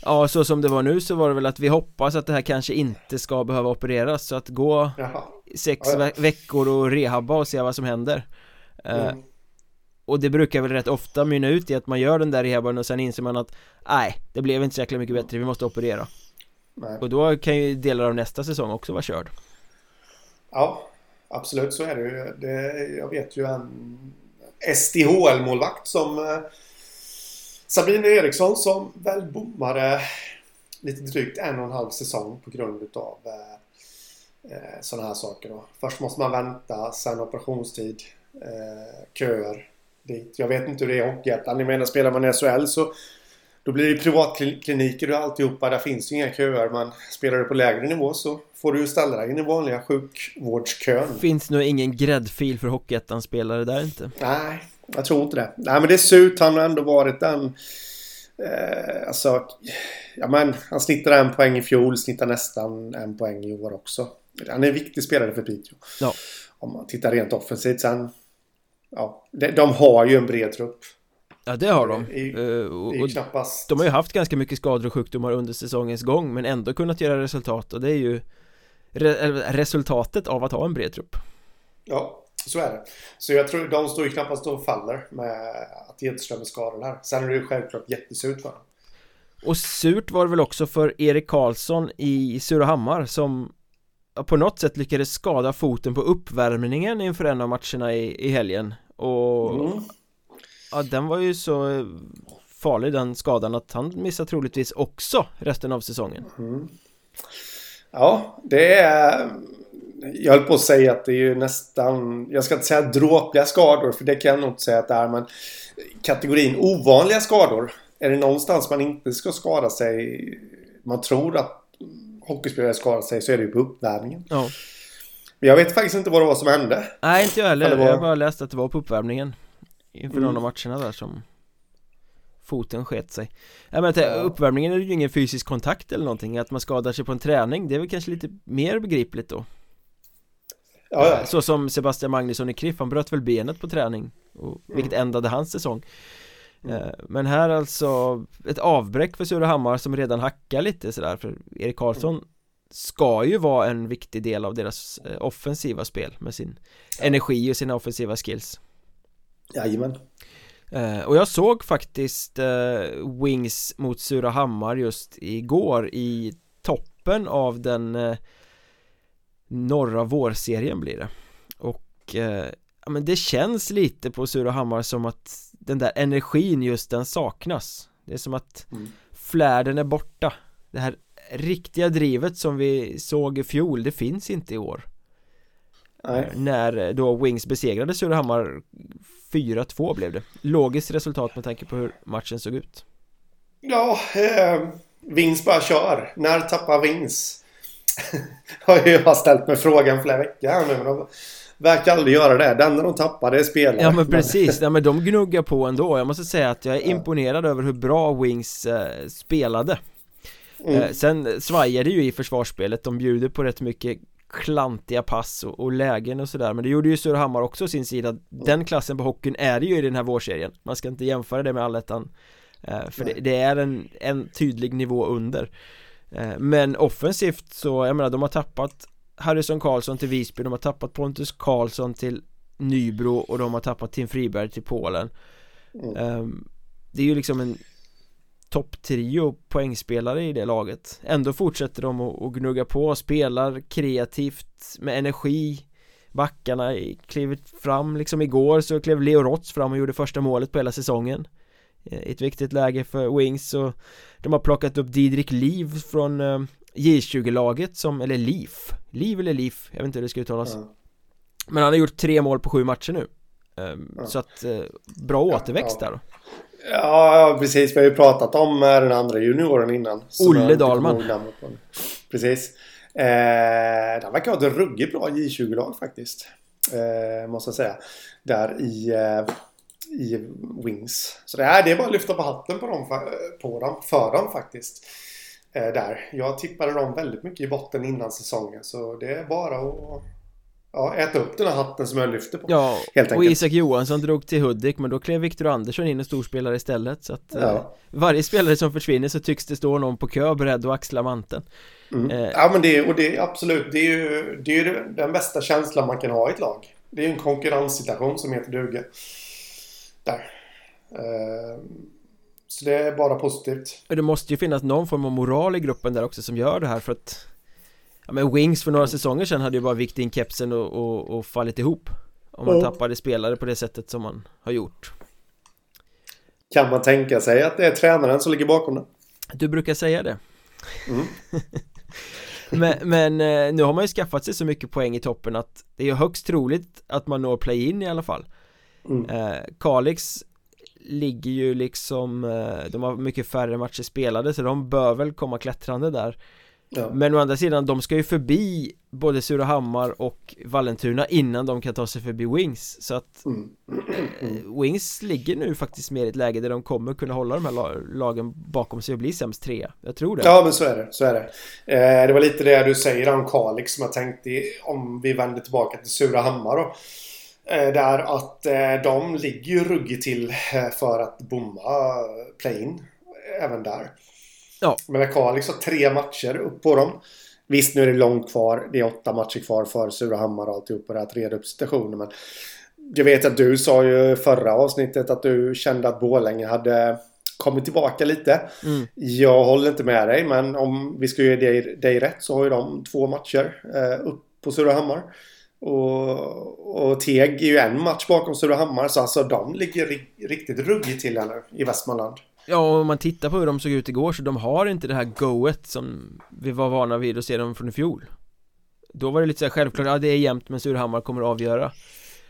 Ja, så som det var nu så var det väl att vi hoppas att det här kanske inte ska behöva opereras Så att gå Jaha. sex ja, ja. veckor och rehabba och se vad som händer eh, mm. uh, Och det brukar väl rätt ofta mynna ut i att man gör den där rehaben och sen inser man att Nej, det blev inte så jäkla mycket bättre, vi måste operera nej. Och då kan ju delar av nästa säsong också vara körd Ja, absolut så är det ju det, Jag vet ju en SDHL-målvakt som uh, Sabine Eriksson som väl bommade lite drygt en och en halv säsong på grund utav eh, eh sådana här saker då. Först måste man vänta, sen operationstid, eh, köer dit. Jag vet inte hur det är i Hockeyettan. Ni menar spelar man i SHL så då blir det privatkliniker och alltihopa. Där finns ju inga köer. Men spelar du på lägre nivå så får du ju ställa dig i den vanliga sjukvårdskön. Finns nog ingen gräddfil för Hockeyettan-spelare där inte. Nej, jag tror inte det. Nej men det ser ut. Han har ändå varit den... Eh, alltså... Ja men han snittade en poäng i fjol. Snittar nästan en poäng i år också. Han är en viktig spelare för Piteå. Ja. Om man tittar rent offensivt sen. Ja, de, de har ju en bred trupp. Ja det har de I, uh, och, och knappast... De har ju haft ganska mycket skador och sjukdomar under säsongens gång Men ändå kunnat göra resultat och det är ju re Resultatet av att ha en bred trupp Ja så är det. Så jag tror de står ju knappast och faller med att Edström är skadad här. Sen är det ju självklart jättesurt för honom. Och surt var det väl också för Erik Karlsson i Surahammar som på något sätt lyckades skada foten på uppvärmningen inför en av matcherna i, i helgen och mm. ja, den var ju så farlig den skadan att han missar troligtvis också resten av säsongen. Mm. Ja, det är jag höll på att säga att det är ju nästan, jag ska inte säga dråpliga skador för det kan jag nog inte säga att det är men kategorin ovanliga skador. Är det någonstans man inte ska skada sig, man tror att hockeyspelare skadar sig så är det ju på uppvärmningen. Ja. Men jag vet faktiskt inte vad det var som hände. Nej inte jag heller, var... jag har bara läst att det var på uppvärmningen Inför mm. någon av matcherna där som foten sket sig ja, men ja. uppvärmningen är ju ingen fysisk kontakt eller någonting Att man skadar sig på en träning, det är väl kanske lite mer begripligt då Ja, ja. Så som Sebastian Magnusson i Kriff, han bröt väl benet på träning och, Vilket mm. ändade hans säsong mm. Eh, men här alltså ett avbräck för Surahammar som redan hackar lite sådär för Erik Karlsson mm. Ska ju vara en viktig del av deras eh, offensiva spel med sin ja. energi och sina offensiva skills Jajamän eh, Och jag såg faktiskt Wings mot Surahammar just igår i toppen av den norra vårserien blir det. Och eh, ja men det känns lite på Surahammar som att den där energin just den saknas. Det är som att mm. flärden är borta. Det här riktiga drivet som vi såg i fjol det finns inte i år. Nej. När då Wings besegrade Surahammar 4-2 blev det. Logiskt resultat med tanke på hur matchen såg ut. Ja, eh, Wings bara kör. När tappar Wings? har jag ställt mig frågan flera veckor här nu. Men de verkar aldrig göra det. Det enda de tappar det är spelare. Ja men precis, ja, men de gnuggar på ändå. Jag måste säga att jag är imponerad över hur bra Wings eh, spelade. Mm. Eh, sen svajar det ju i försvarsspelet. De bjuder på rätt mycket klantiga pass och, och lägen och sådär Men det gjorde ju Surahammar också sin sida Den klassen på hockeyn är det ju i den här vårserien Man ska inte jämföra det med allettan eh, För det, det, är en, en tydlig nivå under Men offensivt så, jag menar de har tappat Harrison Karlsson till Visby De har tappat Pontus Karlsson till Nybro och de har tappat Tim Friberg till Polen. Mm. eh, Det är ju liksom en topptrio poängspelare i det laget. Ändå fortsätter de att gnugga på, spelar kreativt med energi. Backarna klivit fram liksom igår så klev Leo Rotz fram och gjorde första målet på hela säsongen eh, Ett viktigt läge för Wings och de har plockat upp Didrik Liv från eh, J20-laget som, eller Leaf Liv eller Leaf, jag vet inte hur det ska uttalas ja. Men han har gjort tre mål på sju matcher nu ehm, ja. Så att, eh, bra återväxt ja, där då Ja, precis. Vi har ju pratat om den andra junioren innan. Olle Dahlman. Precis. Eh, den verkar ha ett ruggigt bra J20-lag faktiskt. Eh, måste jag säga. Där i, eh, i Wings. Så det, här, det är bara att lyfta på hatten på dem, på dem, för dem faktiskt. Eh, där. Jag tippade dem väldigt mycket i botten innan säsongen. Så det är bara att ja, äta upp den här hatten som jag lyfter på. Ja, helt och Isak Johansson drog till Hudik men då klev Viktor Andersson in och storspelare istället så att ja. eh, Varje spelare som försvinner så tycks det stå någon på kö beredd att axla manteln mm. eh, Ja men det, och det är absolut, det är ju, det är den bästa känslan man kan ha i ett lag Det är ju en konkurrenssituation som heter duga Där eh, Så det är bara positivt Det måste ju finnas någon form av moral i gruppen där också som gör det här för att Ja men Wings för några säsonger sedan hade ju bara vikt in kepsen och, och, och fallit ihop Om man mm. tappade spelare på det sättet som man har gjort Kan man tänka sig att det är tränaren som ligger bakom det? Du brukar säga det mm. men, men, eh, nu har man ju skaffat sig så mycket poäng i toppen att det är högst troligt att man når play-in i alla fall mm. eh, Kalix ligger ju liksom eh, De har mycket färre matcher spelade så de bör väl komma klättrande där Ja. Men å andra sidan, de ska ju förbi både Surahammar och Vallentuna innan de kan ta sig förbi Wings Så att mm. Mm. Wings ligger nu faktiskt mer i ett läge där de kommer kunna hålla de här lagen bakom sig och bli sämst trea Jag tror det Ja men så är det, så är det eh, Det var lite det du säger om Kalix som jag tänkte om vi vänder tillbaka till Surahammar då eh, Där att eh, de ligger ju ruggigt till eh, för att bomma play-in Även där Ja. Men Kalix har tre matcher upp på dem. Visst, nu är det långt kvar. Det är åtta matcher kvar för Surahammar och alltihop på det att reda upp situationen. Men jag vet att du sa ju förra avsnittet att du kände att Borlänge hade kommit tillbaka lite. Mm. Jag håller inte med dig, men om vi ska ge dig, dig rätt så har ju de två matcher eh, upp på Surahammar. Och, och Teg är ju en match bakom Surahammar, så alltså de ligger riktigt ruggigt till här nu i Västmanland. Ja, om man tittar på hur de såg ut igår så de har inte det här goet som vi var vana vid att se dem från i fjol Då var det lite så här självklart, ja det är jämnt men Surahammar kommer att avgöra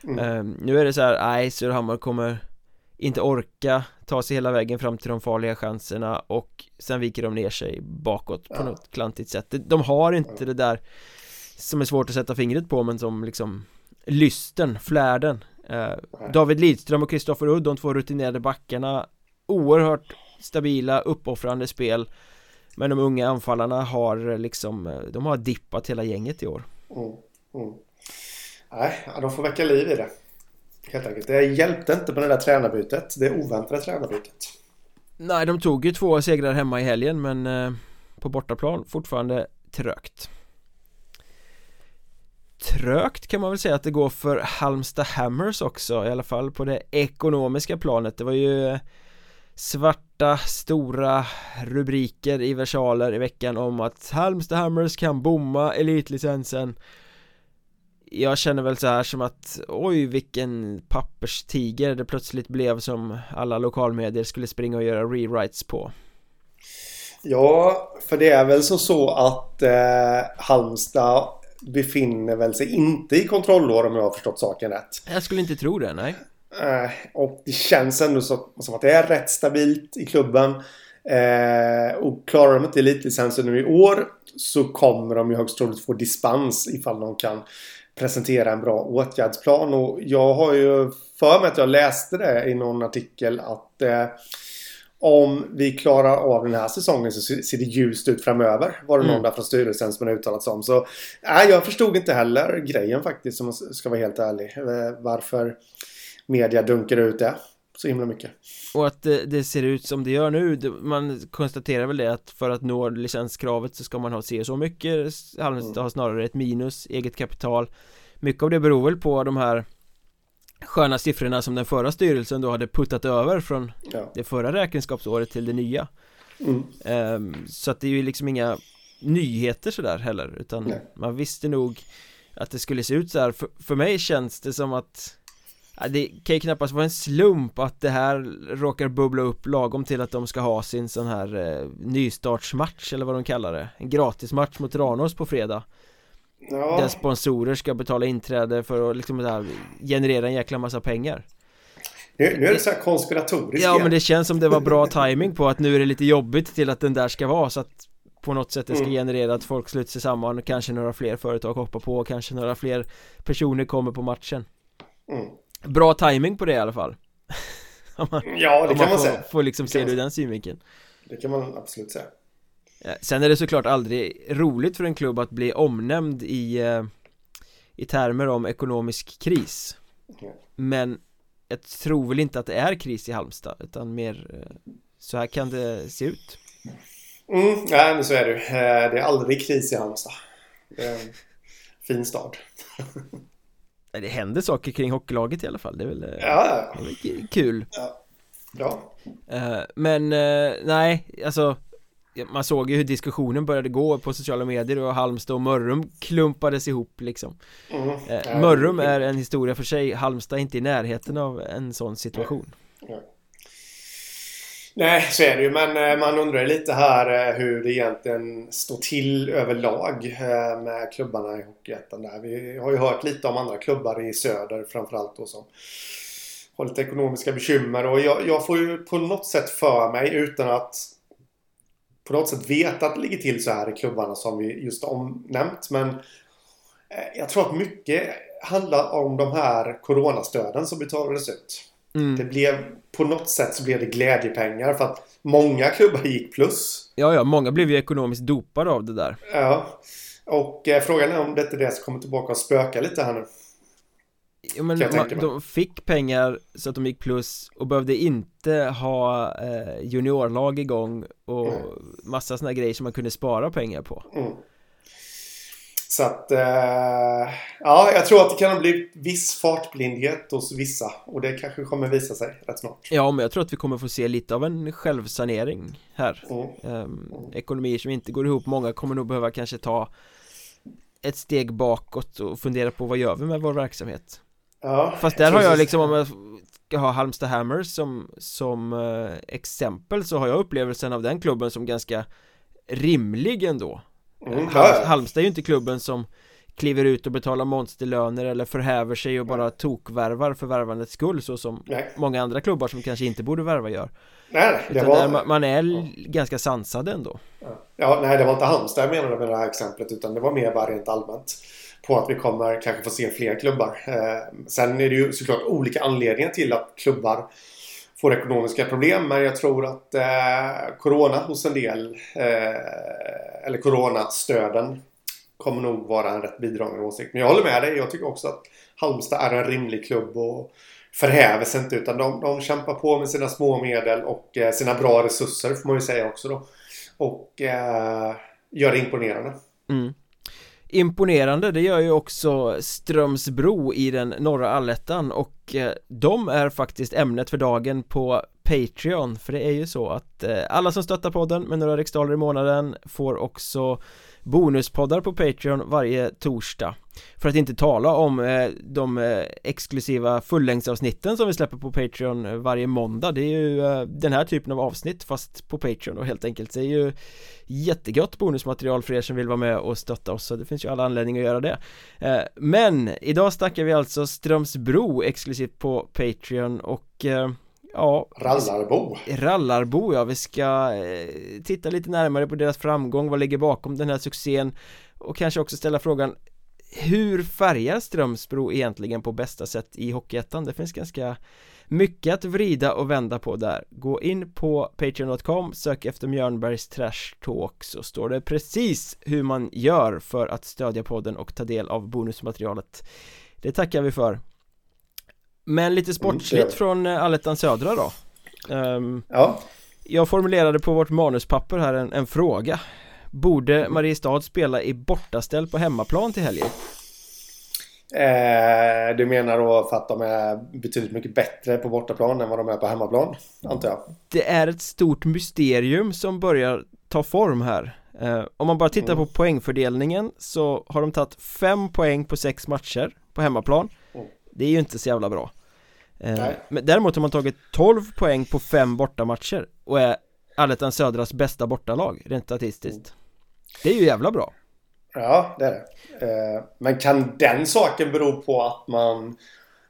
mm. um, Nu är det så här, nej Surahammar kommer inte orka ta sig hela vägen fram till de farliga chanserna och sen viker de ner sig bakåt på ja. något klantigt sätt De har inte ja. det där som är svårt att sätta fingret på men som liksom lysten, flärden. Uh, David Lidström och Kristoffer Udd, de två rutinerade backarna. Oerhört stabila, uppoffrande spel. Men de unga anfallarna har liksom, de har dippat hela gänget i år. Mm, mm. Nej, de får väcka liv i det. Helt enkelt, det hjälpte inte med det där tränarbytet. Det oväntade tränarbytet. Nej, de tog ju två segrar hemma i helgen men eh, På bortaplan fortfarande trögt Trögt kan man väl säga att det går för Halmstad Hammers också I alla fall på det ekonomiska planet. Det var ju svarta stora rubriker i versaler i veckan om att Halmstad Hammers kan bomma elitlicensen. Jag känner väl så här som att oj vilken papperstiger det plötsligt blev som alla lokalmedier skulle springa och göra rewrites på. Ja, för det är väl så, så att eh, Halmstad befinner väl sig inte i kontrollår om jag har förstått saken rätt. Jag skulle inte tro det, nej. Eh, och det känns ändå så, som att det är rätt stabilt i klubben. Eh, och klarar de inte elitlicensen nu i år så kommer de ju högst troligt få dispens ifall de kan presentera en bra åtgärdsplan. Och jag har ju för mig att jag läste det i någon artikel att eh, om vi klarar av den här säsongen så ser det ljust ut framöver. Var det någon mm. där från styrelsen som har uttalat sig om. Så nej, jag förstod inte heller grejen faktiskt om jag ska vara helt ärlig. Eh, varför media dunkar ut det så himla mycket. Och att det, det, ser ut som det gör nu, man konstaterar väl det att för att nå licenskravet så ska man ha se så mycket Halmstad mm. har snarare ett minus, eget kapital Mycket av det beror väl på de här sköna siffrorna som den förra styrelsen då hade puttat över från ja. det förra räkenskapsåret till det nya mm. um, Så att det är ju liksom inga nyheter sådär heller utan Nej. man visste nog att det skulle se ut så här. För, för mig känns det som att ja, Det kan ju knappast vara en slump att det här råkar bubbla upp lagom till att de ska ha sin sån här eh, nystartsmatch eller vad de kallar det En gratismatch mot Tranås på fredag ja. Där sponsorer ska betala inträde för att liksom här, generera en jäkla massa pengar. Nu, nu är det så här konspiratoriskt Ja men det känns som det var bra timing på att nu är det lite jobbigt till att den där ska vara så att på något sätt det ska mm. generera att folk sluter sig samman kanske några fler företag hoppar på kanske några fler personer kommer på matchen. Mm. Bra timing på det i alla fall. Man, Ja det kan man, får, säga. Får liksom se det ur den synvinkeln. Det kan man absolut säga Sen är det såklart aldrig roligt för en klubb att bli omnämnd i eh, I termer om ekonomisk kris. Men Jag tror väl inte att det är kris i Halmstad utan mer eh, Så här kan det se ut. Mm, nej men så är det eh, Det är aldrig kris i Halmstad. Det är en fin stad. Det händer saker kring hockeylaget i alla fall. Det är väl, ja. det är väl kul. Ja. ja. Men nej, alltså man såg ju hur diskussionen började gå på sociala medier och Halmstad och Mörrum klumpades ihop liksom. Mm. eh, Mörrum är en historia för sig, Halmstad är inte i närheten av en sån situation. Nej, Nej så är det ju men eh, man undrar lite här eh, hur det egentligen står till överlag eh, med klubbarna i Hockeyettan där. Vi har ju hört lite om andra klubbar i söder framförallt då som har lite ekonomiska bekymmer. Och jag, jag får ju på något sätt för mig utan att på något sätt veta att det ligger till så här i klubbarna som vi just omnämnt. Men eh, jag tror att mycket handlar om de här coronastöden som betalades ut. Mm. Det blev på något sätt så blev det glädjepengar för att många klubbar gick plus. Ja, ja, många blev ju ekonomiskt dopade av det där. Ja. Och eh, frågan är om det inte är det som kommer tillbaka och spöka lite här nu. Ja, men man, de fick pengar så att de gick plus och behövde inte ha eh, juniorlag igång och mm. massa sådana grejer som man kunde spara pengar på. Mm. Så att, eh, ja, jag tror att det kan bli viss fartblindhet hos vissa och det kanske kommer visa sig rätt snart. Ja, men jag tror att vi kommer få se lite av en självsanering här. Mm. Um, ekonomier som inte går ihop, många kommer nog behöva kanske ta ett steg bakåt och fundera på vad gör vi med vår verksamhet? Ja, Fast där har jag liksom om jag ska ha Halmstad Hammers som, som eh, exempel så har jag upplevelsen av den klubben som ganska rimlig ändå mm, Halm, Halmstad är ju inte klubben som kliver ut och betalar monsterlöner eller förhäver sig och bara tokvärvar för värvandets skull så som nej. många andra klubbar som kanske inte borde värva gör Nej, det var... man, man är ja. ganska sansad ändå ja. ja, nej det var inte Halmstad jag menade med det här exemplet utan det var mer bara rent allmänt på att vi kommer kanske få se fler klubbar. Eh, sen är det ju såklart olika anledningar till att klubbar får ekonomiska problem. Men jag tror att eh, Corona hos en del, eh, eller Coronastöden, kommer nog vara en rätt bidragande åsikt. Men jag håller med dig. Jag tycker också att Halmstad är en rimlig klubb och förhäver sig inte utan de, de kämpar på med sina små medel och eh, sina bra resurser får man ju säga också då. Och eh, gör det imponerande. Mm. Imponerande, det gör ju också Strömsbro i den norra allettan och eh, de är faktiskt ämnet för dagen på Patreon för det är ju så att eh, alla som stöttar podden med några riksdaler i månaden får också bonuspoddar på Patreon varje torsdag. För att inte tala om eh, de eh, exklusiva fullängdsavsnitten som vi släpper på Patreon eh, varje måndag. Det är ju eh, den här typen av avsnitt fast på Patreon och helt enkelt. Det är ju jättegott bonusmaterial för er som vill vara med och stötta oss så det finns ju alla anledningar att göra det. Eh, Men idag snackar vi alltså Strömsbro exklusivt på Patreon och eh, Ja. Rallarbo. Rallarbo ja, vi ska eh, titta lite närmare på deras framgång, vad ligger bakom den här succén och kanske också ställa frågan hur färgar Strömsbro egentligen på bästa sätt i Hockeyettan? Det finns ganska mycket att vrida och vända på där. Gå in på Patreon.com, sök efter Mjörnbergs Trash Talk så står det precis hur man gör för att stödja podden och ta del av bonusmaterialet. Det tackar vi för Men lite sportsligt mm, från eh, Allettan Södra då um, Ja Jag formulerade på vårt manuspapper här en, en fråga Borde Mariestad spela i bortaställ på hemmaplan till helgen? Eh, du menar då för att de är betydligt mycket bättre på bortaplan än vad de är på hemmaplan, antar jag? Det är ett stort mysterium som börjar ta form här eh, Om man bara tittar mm. på poängfördelningen så har de tagit fem poäng på sex matcher på hemmaplan mm. Det är ju inte så jävla bra eh, Men däremot har man tagit 12 poäng på fem bortamatcher och är Allettan Södras bästa bortalag rent statistiskt. Det är ju jävla bra Ja, det är det. Eh, men kan den saken bero på att man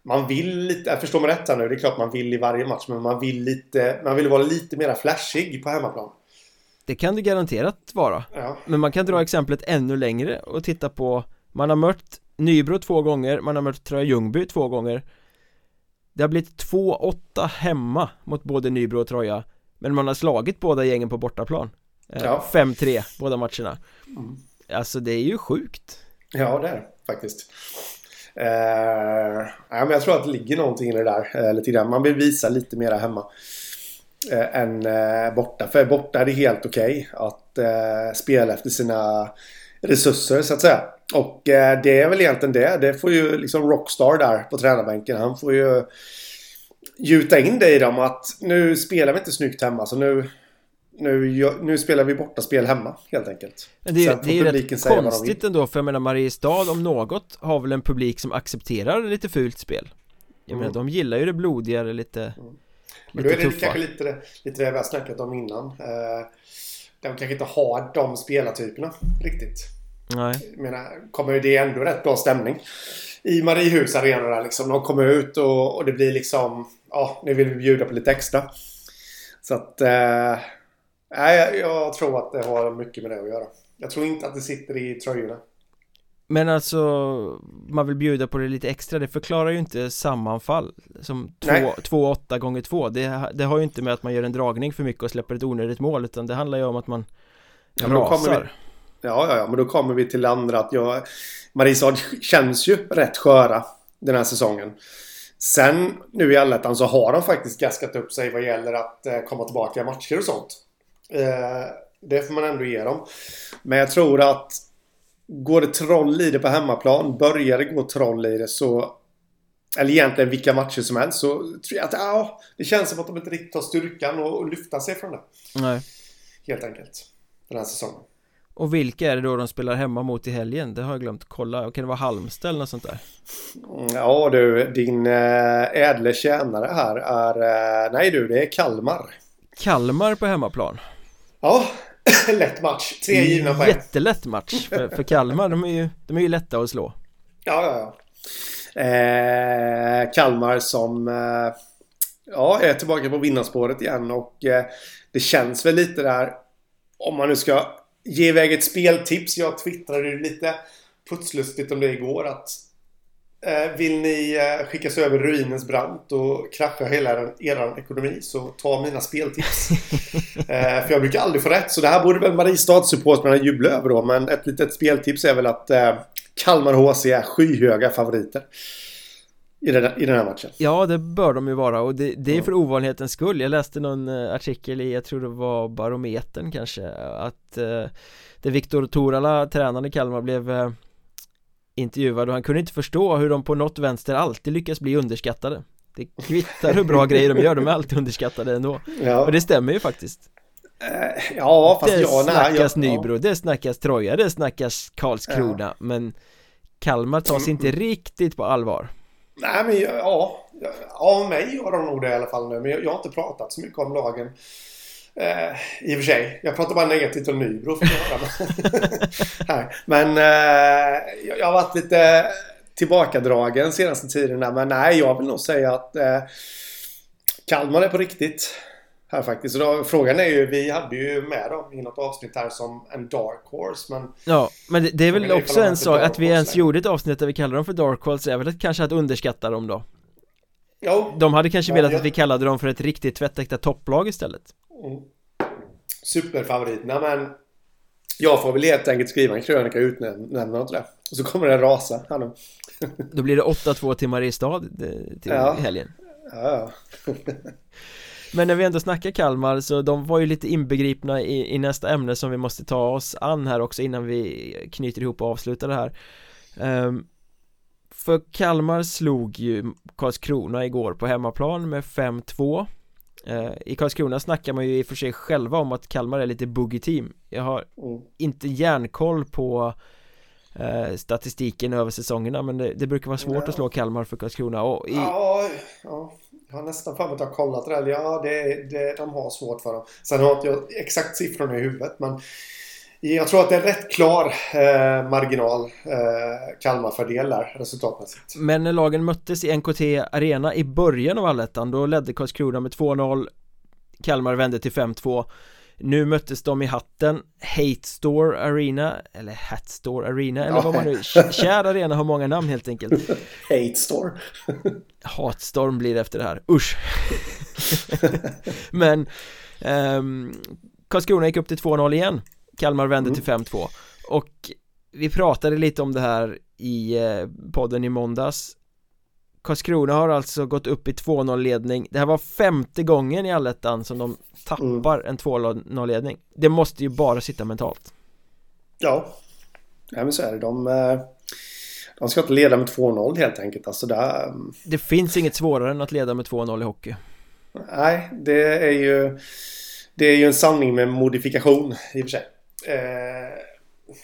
man vill lite, jag förstår mig rätt här nu, det är klart man vill i varje match men man vill lite, man vill vara lite mer flashig på hemmaplan. Det kan det garanterat vara. Ja. Men man kan dra exemplet ännu längre och titta på Man har mött Nybro två gånger, man har mött Tröja Ljungby två gånger Det har blivit 2-8 hemma mot både Nybro och Troja Men man har slagit båda gängen på bortaplan eh, ja. 5-3 båda matcherna mm. Alltså det är ju sjukt Ja det är det faktiskt eh, ja, men Jag tror att det ligger någonting i det där eh, lite grann. Man vill visa lite mera hemma eh, än eh, borta. För borta är det helt okej okay att eh, spela efter sina resurser så att säga. Och eh, det är väl egentligen det. Det får ju liksom Rockstar där på tränarbänken. Han får ju gjuta in det i dem att nu spelar vi inte snyggt hemma så nu nu, nu spelar vi borta spel hemma helt enkelt Men det, är, det är ju rätt konstigt ändå för jag menar Mariestad om något har väl en publik som accepterar lite fult spel Jag mm. menar de gillar ju det blodigare lite mm. Men då är det tuffa. kanske lite, lite det vi har snackat om innan eh, De kanske inte har de spelartyperna riktigt Nej Jag menar, kommer det ändå rätt bra stämning i Mariehus arena där liksom. De kommer ut och, och det blir liksom Ja, nu vill vi bjuda på lite extra Så att eh, jag, jag tror att det har mycket med det att göra. Jag tror inte att det sitter i tröjorna. Men alltså, man vill bjuda på det lite extra, det förklarar ju inte sammanfall Som 2-8 gånger 2 det, det har ju inte med att man gör en dragning för mycket och släpper ett onödigt mål Utan det handlar ju om att man ja, rasar vi, ja, ja, ja, men då kommer vi till det andra att jag Mariestad känns ju rätt sköra den här säsongen Sen nu i allettan så har de faktiskt gaskat upp sig vad gäller att eh, komma tillbaka i matcher och sånt Eh, det får man ändå ge dem. Men jag tror att går det troll i det på hemmaplan, börjar det gå troll i det så eller egentligen vilka matcher som helst så tror jag att ja, det känns som att de inte riktigt har styrkan att lyfta sig från det. Nej. Helt enkelt. Den här säsongen. Och vilka är det då de spelar hemma mot i helgen? Det har jag glömt kolla. Kan det vara Halmstad eller något sånt där? Ja du, din äh, ädle tjänare här är... Äh, nej du, det är Kalmar. Kalmar på hemmaplan? Ja, lätt match. Tre givna poäng. Jättelätt match för, för Kalmar. De är, ju, de är ju lätta att slå. Ja, ja, ja. Eh, Kalmar som eh, ja, är tillbaka på vinnarspåret igen och eh, det känns väl lite där om man nu ska ge iväg ett speltips. Jag twittrade ju lite putslustigt om det igår att Eh, vill ni eh, skickas över ruinens brant och krascha hela er ekonomi så ta mina speltips. Eh, för jag brukar aldrig få rätt så det här borde väl Mariestad-supportrarna jubla över då. Men ett litet speltips är väl att Kalmar HC är skyhöga favoriter. I den, I den här matchen Ja det bör de ju vara och det, det är för ovanlighetens skull Jag läste någon artikel i, jag tror det var Barometern kanske Att eh, det Viktor Torala, tränaren i Kalmar blev intervjuad och han kunde inte förstå hur de på något vänster alltid lyckas bli underskattade Det kvittar hur bra grejer de gör, de är alltid underskattade ändå ja. Och det stämmer ju faktiskt uh, Ja, fast det ja, nej, snackas ja, Nybro, ja. det snackas Troja, det snackas Karlskrona ja. Men Kalmar tas inte mm. riktigt på allvar Nej men ja, av mig gör de nog det i alla fall nu Men jag, jag har inte pratat så mycket om lagen Eh, I och för sig. Jag pratar bara negativt om Nybro för här. Men eh, jag har varit lite tillbakadragen senaste tiden. Men nej, jag vill nog säga att eh, Kalmar är på riktigt här faktiskt. Då, frågan är ju, vi hade ju med dem i något avsnitt här som en dark horse men Ja, men det, det är väl också en sak att vi ens gjorde ett avsnitt där vi kallar dem för dark horse är väl att kanske att underskatta dem då Jo De hade kanske velat ja. att vi kallade dem för ett riktigt tvättäkta topplag istället mm. Superfavoriterna men jag får väl helt enkelt skriva en krönika och utnämna något det Och så kommer det rasa här nu Då blir det 8-2 till Mariestad till Ja. helgen Ja, ja. Men när vi ändå snackar Kalmar så de var ju lite inbegripna i, i nästa ämne som vi måste ta oss an här också innan vi knyter ihop och avslutar det här Ehm, För Kalmar slog ju Karlskrona igår på hemmaplan med 5-2 Eh, I Karlskrona snackar man ju i och för sig själva om att Kalmar är lite boogie team Jag har Mm. inte järnkoll på eh, statistiken över säsongerna men det, det brukar vara svårt Ja. att slå Kalmar för Karlskrona och i, Ja, ja, jag har nästan för mig att jag har kollat det. där. Ja, det, det, de har svårt för dem. Sen har inte jag exakt siffrorna i huvudet, men jag tror att det är rätt klar eh, marginal eh, Kalmar-fördel där resultatmässigt. Men när lagen möttes i NKT Arena i början av allettan då ledde Karlskrona med 2-0 Kalmar vände till 5-2 nu möttes de i hatten Hate Store Arena Eller Hat Store Arena eller Ja. vad man nu Kär Arena har många namn helt enkelt Hate store. Hatstorm blir det efter det här, usch Men ehm, Karlskrona gick upp till 2-0 igen Kalmar vände Mm. till 5-2 Och vi pratade lite om det här i eh, podden i måndags Karlskrona har alltså gått upp i 2-0 ledning Det här var femte gången i allettan som de tappar en 2-0 ledning Det måste ju bara sitta mentalt Ja. ja, men så är det. De, eh, de ska inte leda med 2-0 helt enkelt. Alltså där, mm, Det finns inget svårare än att leda med 2-0 i hockey nej, det är ju... Det är ju en sanning med modifikation i och för sig. Eh,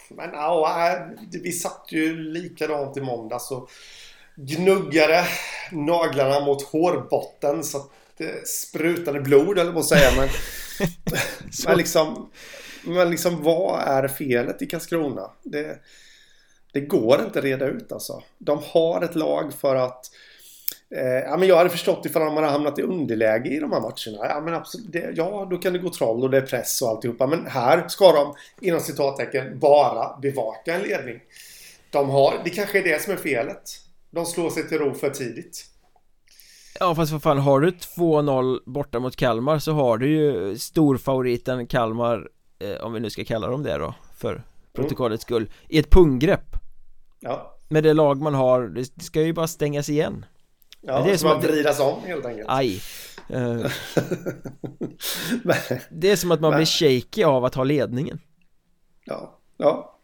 men ja, det- vi satt ju likadant i måndags och gnuggade naglarna mot hårbotten så att det sprutade blod eller att säga. Men, men, liksom, men liksom vad är felet i Karlskrona? Det, det går inte att reda ut alltså. De har ett lag för att Eh, ja, men jag hade förstått ifall de hade hamnat i underläge i de här matcherna. Ja, men absolut, det, ja, då kan det gå troll och det är press och alltihopa. Men här ska de, inom citattecken, bara bevaka en ledning. De har, det kanske är det som är felet. De slår sig till ro för tidigt. Ja fast vad fan, har du 2-0 borta mot Kalmar så har du ju storfavoriten Kalmar eh, Om vi nu ska kalla dem det då För protokollets skull I ett punggrepp. Ja, Med det lag man har, det ska ju bara stängas igen. Ja det är som som att- vridas om helt enkelt. Aj. Eh, Det är som att man blir shaky av att ha ledningen. Ja, ja.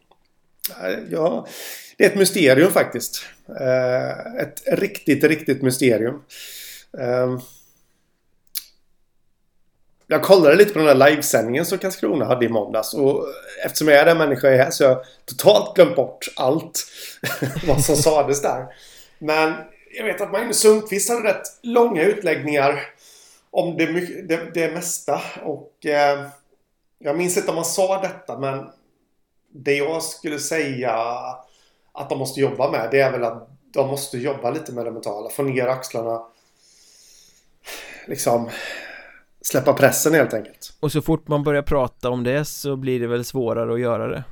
Ja. Det är ett mysterium faktiskt. Eh, ett riktigt, riktigt mysterium. Ehm, jag kollade lite på den där livesändningen som Karlskrona hade i måndags och eftersom jag är den människa jag är så har jag totalt glömt bort allt vad som sades där. Men jag vet att Magnus Sundqvist hade rätt långa utläggningar om det, det, det mesta och eh, jag minns inte om han sa detta men det jag skulle säga att de måste jobba med det är väl att de måste jobba lite med det mentala. Få ner axlarna. Liksom släppa pressen helt enkelt. Och så fort man börjar prata om det så blir det väl svårare att göra det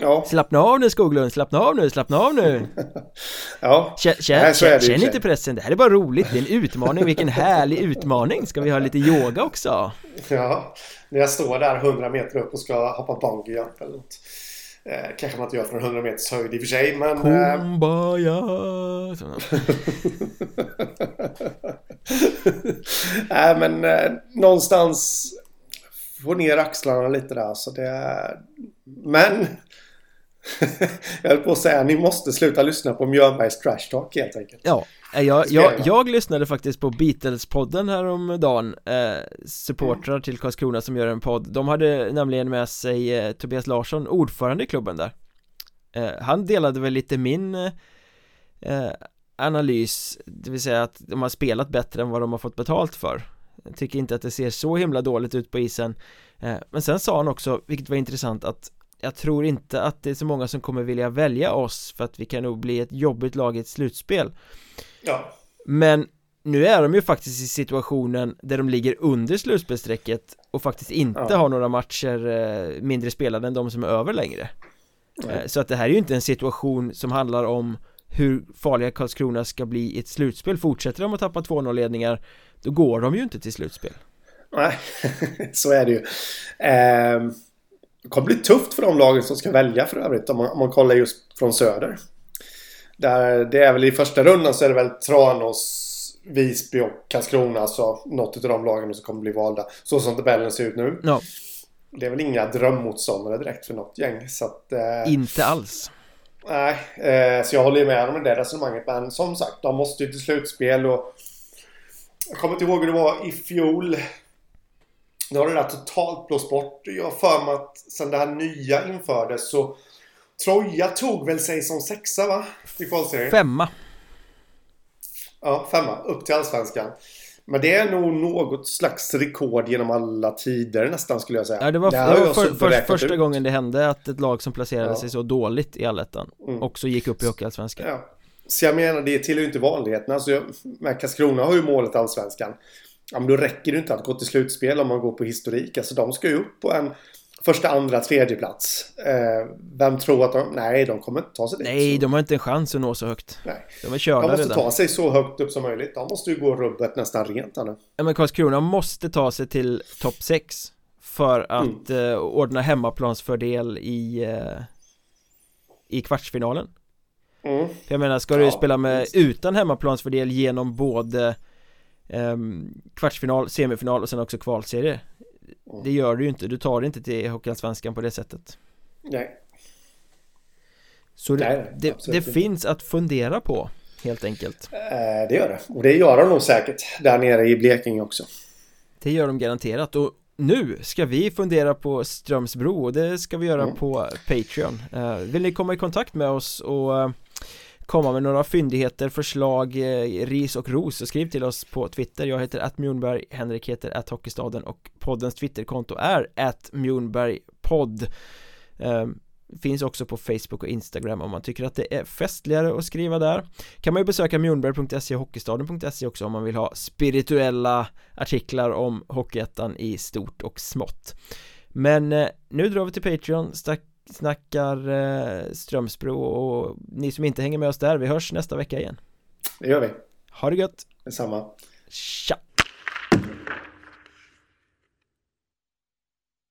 Ja, Slappna av nu Skoglund, slappna av nu, slappna av nu ja. Känn, känn, känn, känn inte pressen, det här är bara roligt, det är en utmaning, vilken härlig utmaning Ska vi ha lite yoga också? ja. När jag står där 100 meter upp och ska hoppa bungee jump eller något. Eh, kanske man inte gör från 100 meters höjd i och för sig men... Eh, Kumbaya Nej men eh, någonstans få ner axlarna lite där så det. Men jag höll på att säga ni måste sluta lyssna på Mjörnbergs trash talk helt enkelt. Ja, eh, jag, jag, jag. lyssnade faktiskt på Beatles-podden häromdagen eh, Supportrar till Karlskrona som gör en podd. De hade nämligen med sig eh, Tobias Larsson, ordförande i klubben där. Eh, Han delade väl lite min eh, analys Det vill säga att de har spelat bättre än vad de har fått betalt för. Jag tycker inte att det ser så himla dåligt ut på isen. Eh, Men sen sa han också, vilket var intressant, att jag tror inte att det är så många som kommer vilja välja oss för att vi kan nog bli ett jobbigt lag i ett slutspel Ja. Men nu är de ju faktiskt i situationen där de ligger under slutspelsstrecket och faktiskt inte Ja. har några matcher eh, mindre spelade än de som är över längre Nej. Eh, Så att det här är ju inte en situation som handlar om hur farliga Karlskrona ska bli i ett slutspel Fortsätter de att tappa 2-0 ledningar Då går de ju inte till slutspel Nej, så är det ju. Eh, det kommer bli tufft för de lagen som ska välja för övrigt om man, om man kollar just från söder. Där, det är väl i första rundan så är det väl Tranås, Visby och Karlskrona, alltså något av de lagen som kommer bli valda. Så som tabellen ser ut nu. Ja, Det är väl inga drömmotståndare direkt för något gäng. Så att, eh, inte alls Nej, eh, så jag håller ju med om det resonemanget. Men som sagt, de måste ju till slutspel och... Jag kommer inte ihåg hur det var i fjol. Nu har det där totalt blåst bort. Jag har för mig att sen det här nya infördes så... Troja tog väl sig som sexa va? I kvalserien. Femma Ja, femma. Upp till Allsvenskan. Men det är nog något slags rekord genom alla tider nästan skulle jag säga. Ja det var, det var för, för, första ut. gången det hände att ett lag som placerade Ja. sig så dåligt i allettan Mm. också gick upp i Hockeyallsvenskan Ja. Så jag menar, det tillhör ju inte vanligheten. Alltså, Karlskrona har ju målet Allsvenskan. Ja, men då räcker det inte att gå till slutspel om man går på historik. Alltså de ska ju upp på en första, andra, tredje plats. Eh, vem tror att de... Nej, de kommer inte ta sig dit. Nej, Så- de har inte en chans att nå så högt Nej. De är De körda måste redan ta sig så högt upp som möjligt. De måste ju gå rubbet nästan rent här nu. Ja men Karlskrona måste ta sig till topp 6 För att Mm. eh, ordna hemmaplansfördel i eh, I kvartsfinalen Mm. För jag menar, ska du Ja, spela med utan hemmaplansfördel genom både Kvartsfinal, semifinal och sen också kvalserie Mm. Det gör du ju inte, du tar det inte till Hockeyallsvenskan på det sättet Nej. Så det, Nej, det, det finns att fundera på Helt enkelt Eh, det gör det. Och det gör de nog säkert. Där nere i Blekinge också. Det gör de garanterat och nu ska vi fundera på Strömsbro och det ska vi göra Mm. på Patreon Eh, Vill ni komma i kontakt med oss och eh, komma med några fyndigheter, förslag, eh, ris och ros. Så skriv till oss på Twitter. Jag heter att Mjornberg, Henrik heter att Hockeystaden och poddens Twitterkonto är att Mjornbergpodd eh, Finns också på Facebook och Instagram om man tycker att det är festligare att skriva där. Kan man ju besöka mjornberg.se och hockeystaden.se också om man vill ha spirituella artiklar om Hockeyettan i stort och smått. Men eh, nu drar vi till Patreon, stack, snackar eh, Strömsbro och ni som inte hänger med oss där, vi hörs nästa vecka igen Det gör vi. Ha det gött, Detsamma. tja!